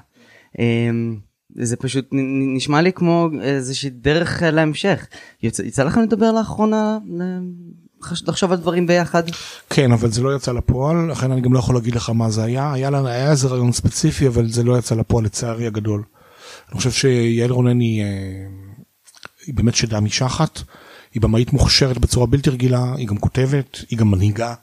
זה פשוט נשמע לי כמו איזושהי דרך להמשך. יצא, יצא לכם לדבר לאחרונה, חש- לחשוב על דברים ביחד? כן, אבל זה לא יצא לפועל, לכן אני גם לא יכול להגיד לך מה זה היה. היה, היה איזה רעיון ספציפי, אבל זה לא יצא לפועל לצערי הגדול. אני חושב שיעל רונן היא, אה, היא באמת שדה משחת, היא במאית מוכשרת בצורה בלתי רגילה, היא גם כותבת, היא גם מנהיגה.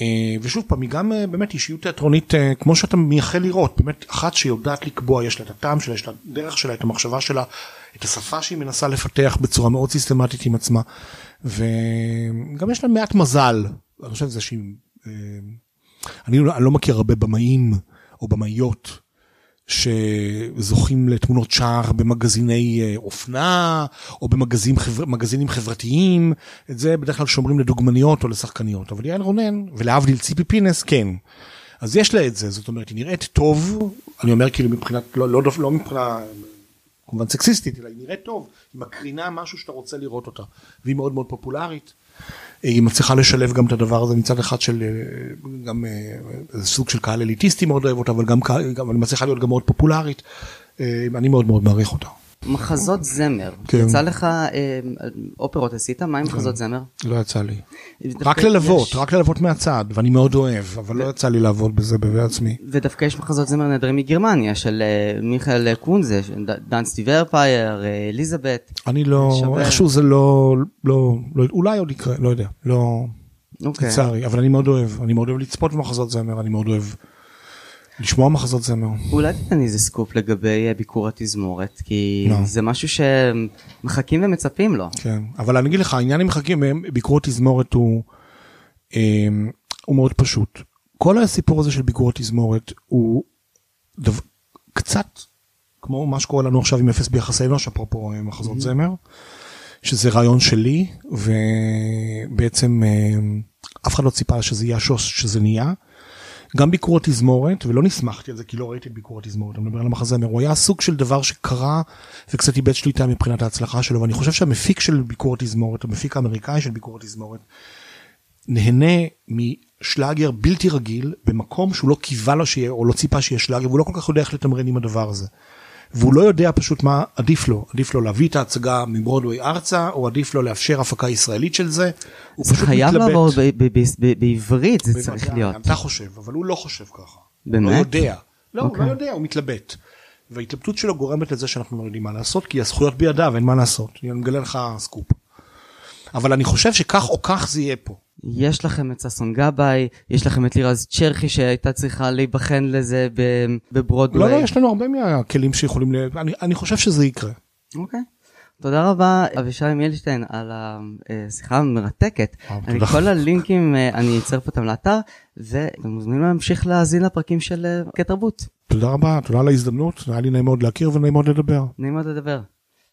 אה, ושוב פעם, היא גם אה, באמת אישיות תיאטרונית, כמו שאתה מייחל לראות, באמת אחת שיודעת לקבוע, יש לה את הטעם שלה, יש לה את הדרך שלה, את המחשבה שלה, את השפה שהיא מנסה לפתח בצורה מאוד סיסטמטית עם עצמה. וגם יש לה מעט מזל, אני חושב שזה שהיא... אני לא מכיר הרבה במאים או במאיות שזוכים לתמונות שער במגזיני אה, אופנה או במגזינים חבר, חברתיים, את זה בדרך כלל שומרים לדוגמניות או לשחקניות, אבל יעל רונן ולהבדיל ציפי פינס כן. אז יש לה את זה, זאת אומרת היא נראית טוב, אני אומר כאילו מבחינת, לא, לא, לא מבחינה כמובן סקסיסטית, אלא היא נראית טוב, היא מקרינה משהו שאתה רוצה לראות אותה, והיא מאוד מאוד פופולרית. היא מצליחה לשלב גם את הדבר הזה מצד אחד של אה, גם אה, איזה סוג של קהל אליטיסטי מאוד אוהב אותה, אבל גם, קהל- גם היא מצליחה להיות גם מאוד פופולרית. אה, אני מאוד מאוד מעריך אותה. מחזות זמר. כן. יצא לך אה, אופרות עשית? מה עם מחזות זמר? לא יצא לי. רק ללוות, יש- רק ללוות מהצד, ואני מאוד אוהב, אבל לא יצא לי לעבוד בזה בעצמי. ודווקא יש מחזות זמר נהדרים מגרמניה, של אה, מיכאל קונזה, של ד- דנסטי ורפייר, אה, אליזבת. אני לא, שווה. איכשהו זה לא, לא, לא, אולי עוד יקרה, לא יודע, לא, אוקיי. לצערי, אבל אני מאוד אוהב, אני מאוד אוהב לצפות במחזות זמר, אני מאוד אוהב לשמוע מחזות זמר. אולי תיתן לי איזה סקופ לגבי אה, ביקור התזמורת, כי לא. זה משהו שמחכים ומצפים לו. כן, אבל אני אגיד לך, העניין עם מחכים מהם, ביקורות תזמורת הוא, אה, הוא מאוד פשוט. כל הסיפור הזה של ביקורות תזמורת הוא דו, קצת כמו מה שקורה לנו עכשיו עם אפס ביחסי אנוש, אפרופו אה, מחזות זמר, שזה רעיון שלי, ובעצם אה, אף אחד לא ציפה שזה יהיה השוס שזה נהיה. גם ביקור התזמורת, ולא נסמכתי על זה כי לא ראיתי את ביקור התזמורת, אני מדבר על המחזמר, הוא היה סוג של דבר שקרה וקצת איבד שליטה מבחינת ההצלחה שלו, ואני חושב שהמפיק של ביקור התזמורת, המפיק האמריקאי של ביקור התזמורת, נהנה משלאגר בלתי רגיל במקום שהוא לא קיווה לו שיהיה, או לא ציפה שיהיה שלאגר, והוא לא כל כך יודע איך לתמרן עם הדבר הזה. והוא לא יודע פשוט מה עדיף לו, עדיף לו להביא את ההצגה מברודווי ארצה, או עדיף לו לאפשר הפקה ישראלית של זה. הוא זה פשוט חייב מתלבט. לעבור ב- ב- ב- ב- בעברית, זה צריך להיות. אתה חושב, אבל הוא לא חושב ככה. הוא באמת? לא יודע. לא, הוא אוקיי. לא יודע, הוא מתלבט. וההתלבטות שלו גורמת לזה שאנחנו לא יודעים מה לעשות, כי הזכויות בידיו, אין מה לעשות. אני מגלה לך סקופ. אבל אני חושב שכך או כך זה יהיה פה. יש לכם את ששון גבאי, יש לכם את לירז צ'רחי שהייתה צריכה להיבחן לזה ב- בברודוויי. לא, לא, יש לנו הרבה מהכלים שיכולים ל... אני, אני חושב שזה יקרה. אוקיי. תודה רבה אבישי מילשטיין על השיחה המרתקת. וואו, אני. כל הלינקים אה, אני אצרף אותם לאתר ואתם מוזמנים להמשיך להאזין לפרקים של אה, קטע תרבות. תודה רבה, תודה על ההזדמנות, היה לי נעים מאוד להכיר ונעים מאוד לדבר. נעים מאוד לדבר.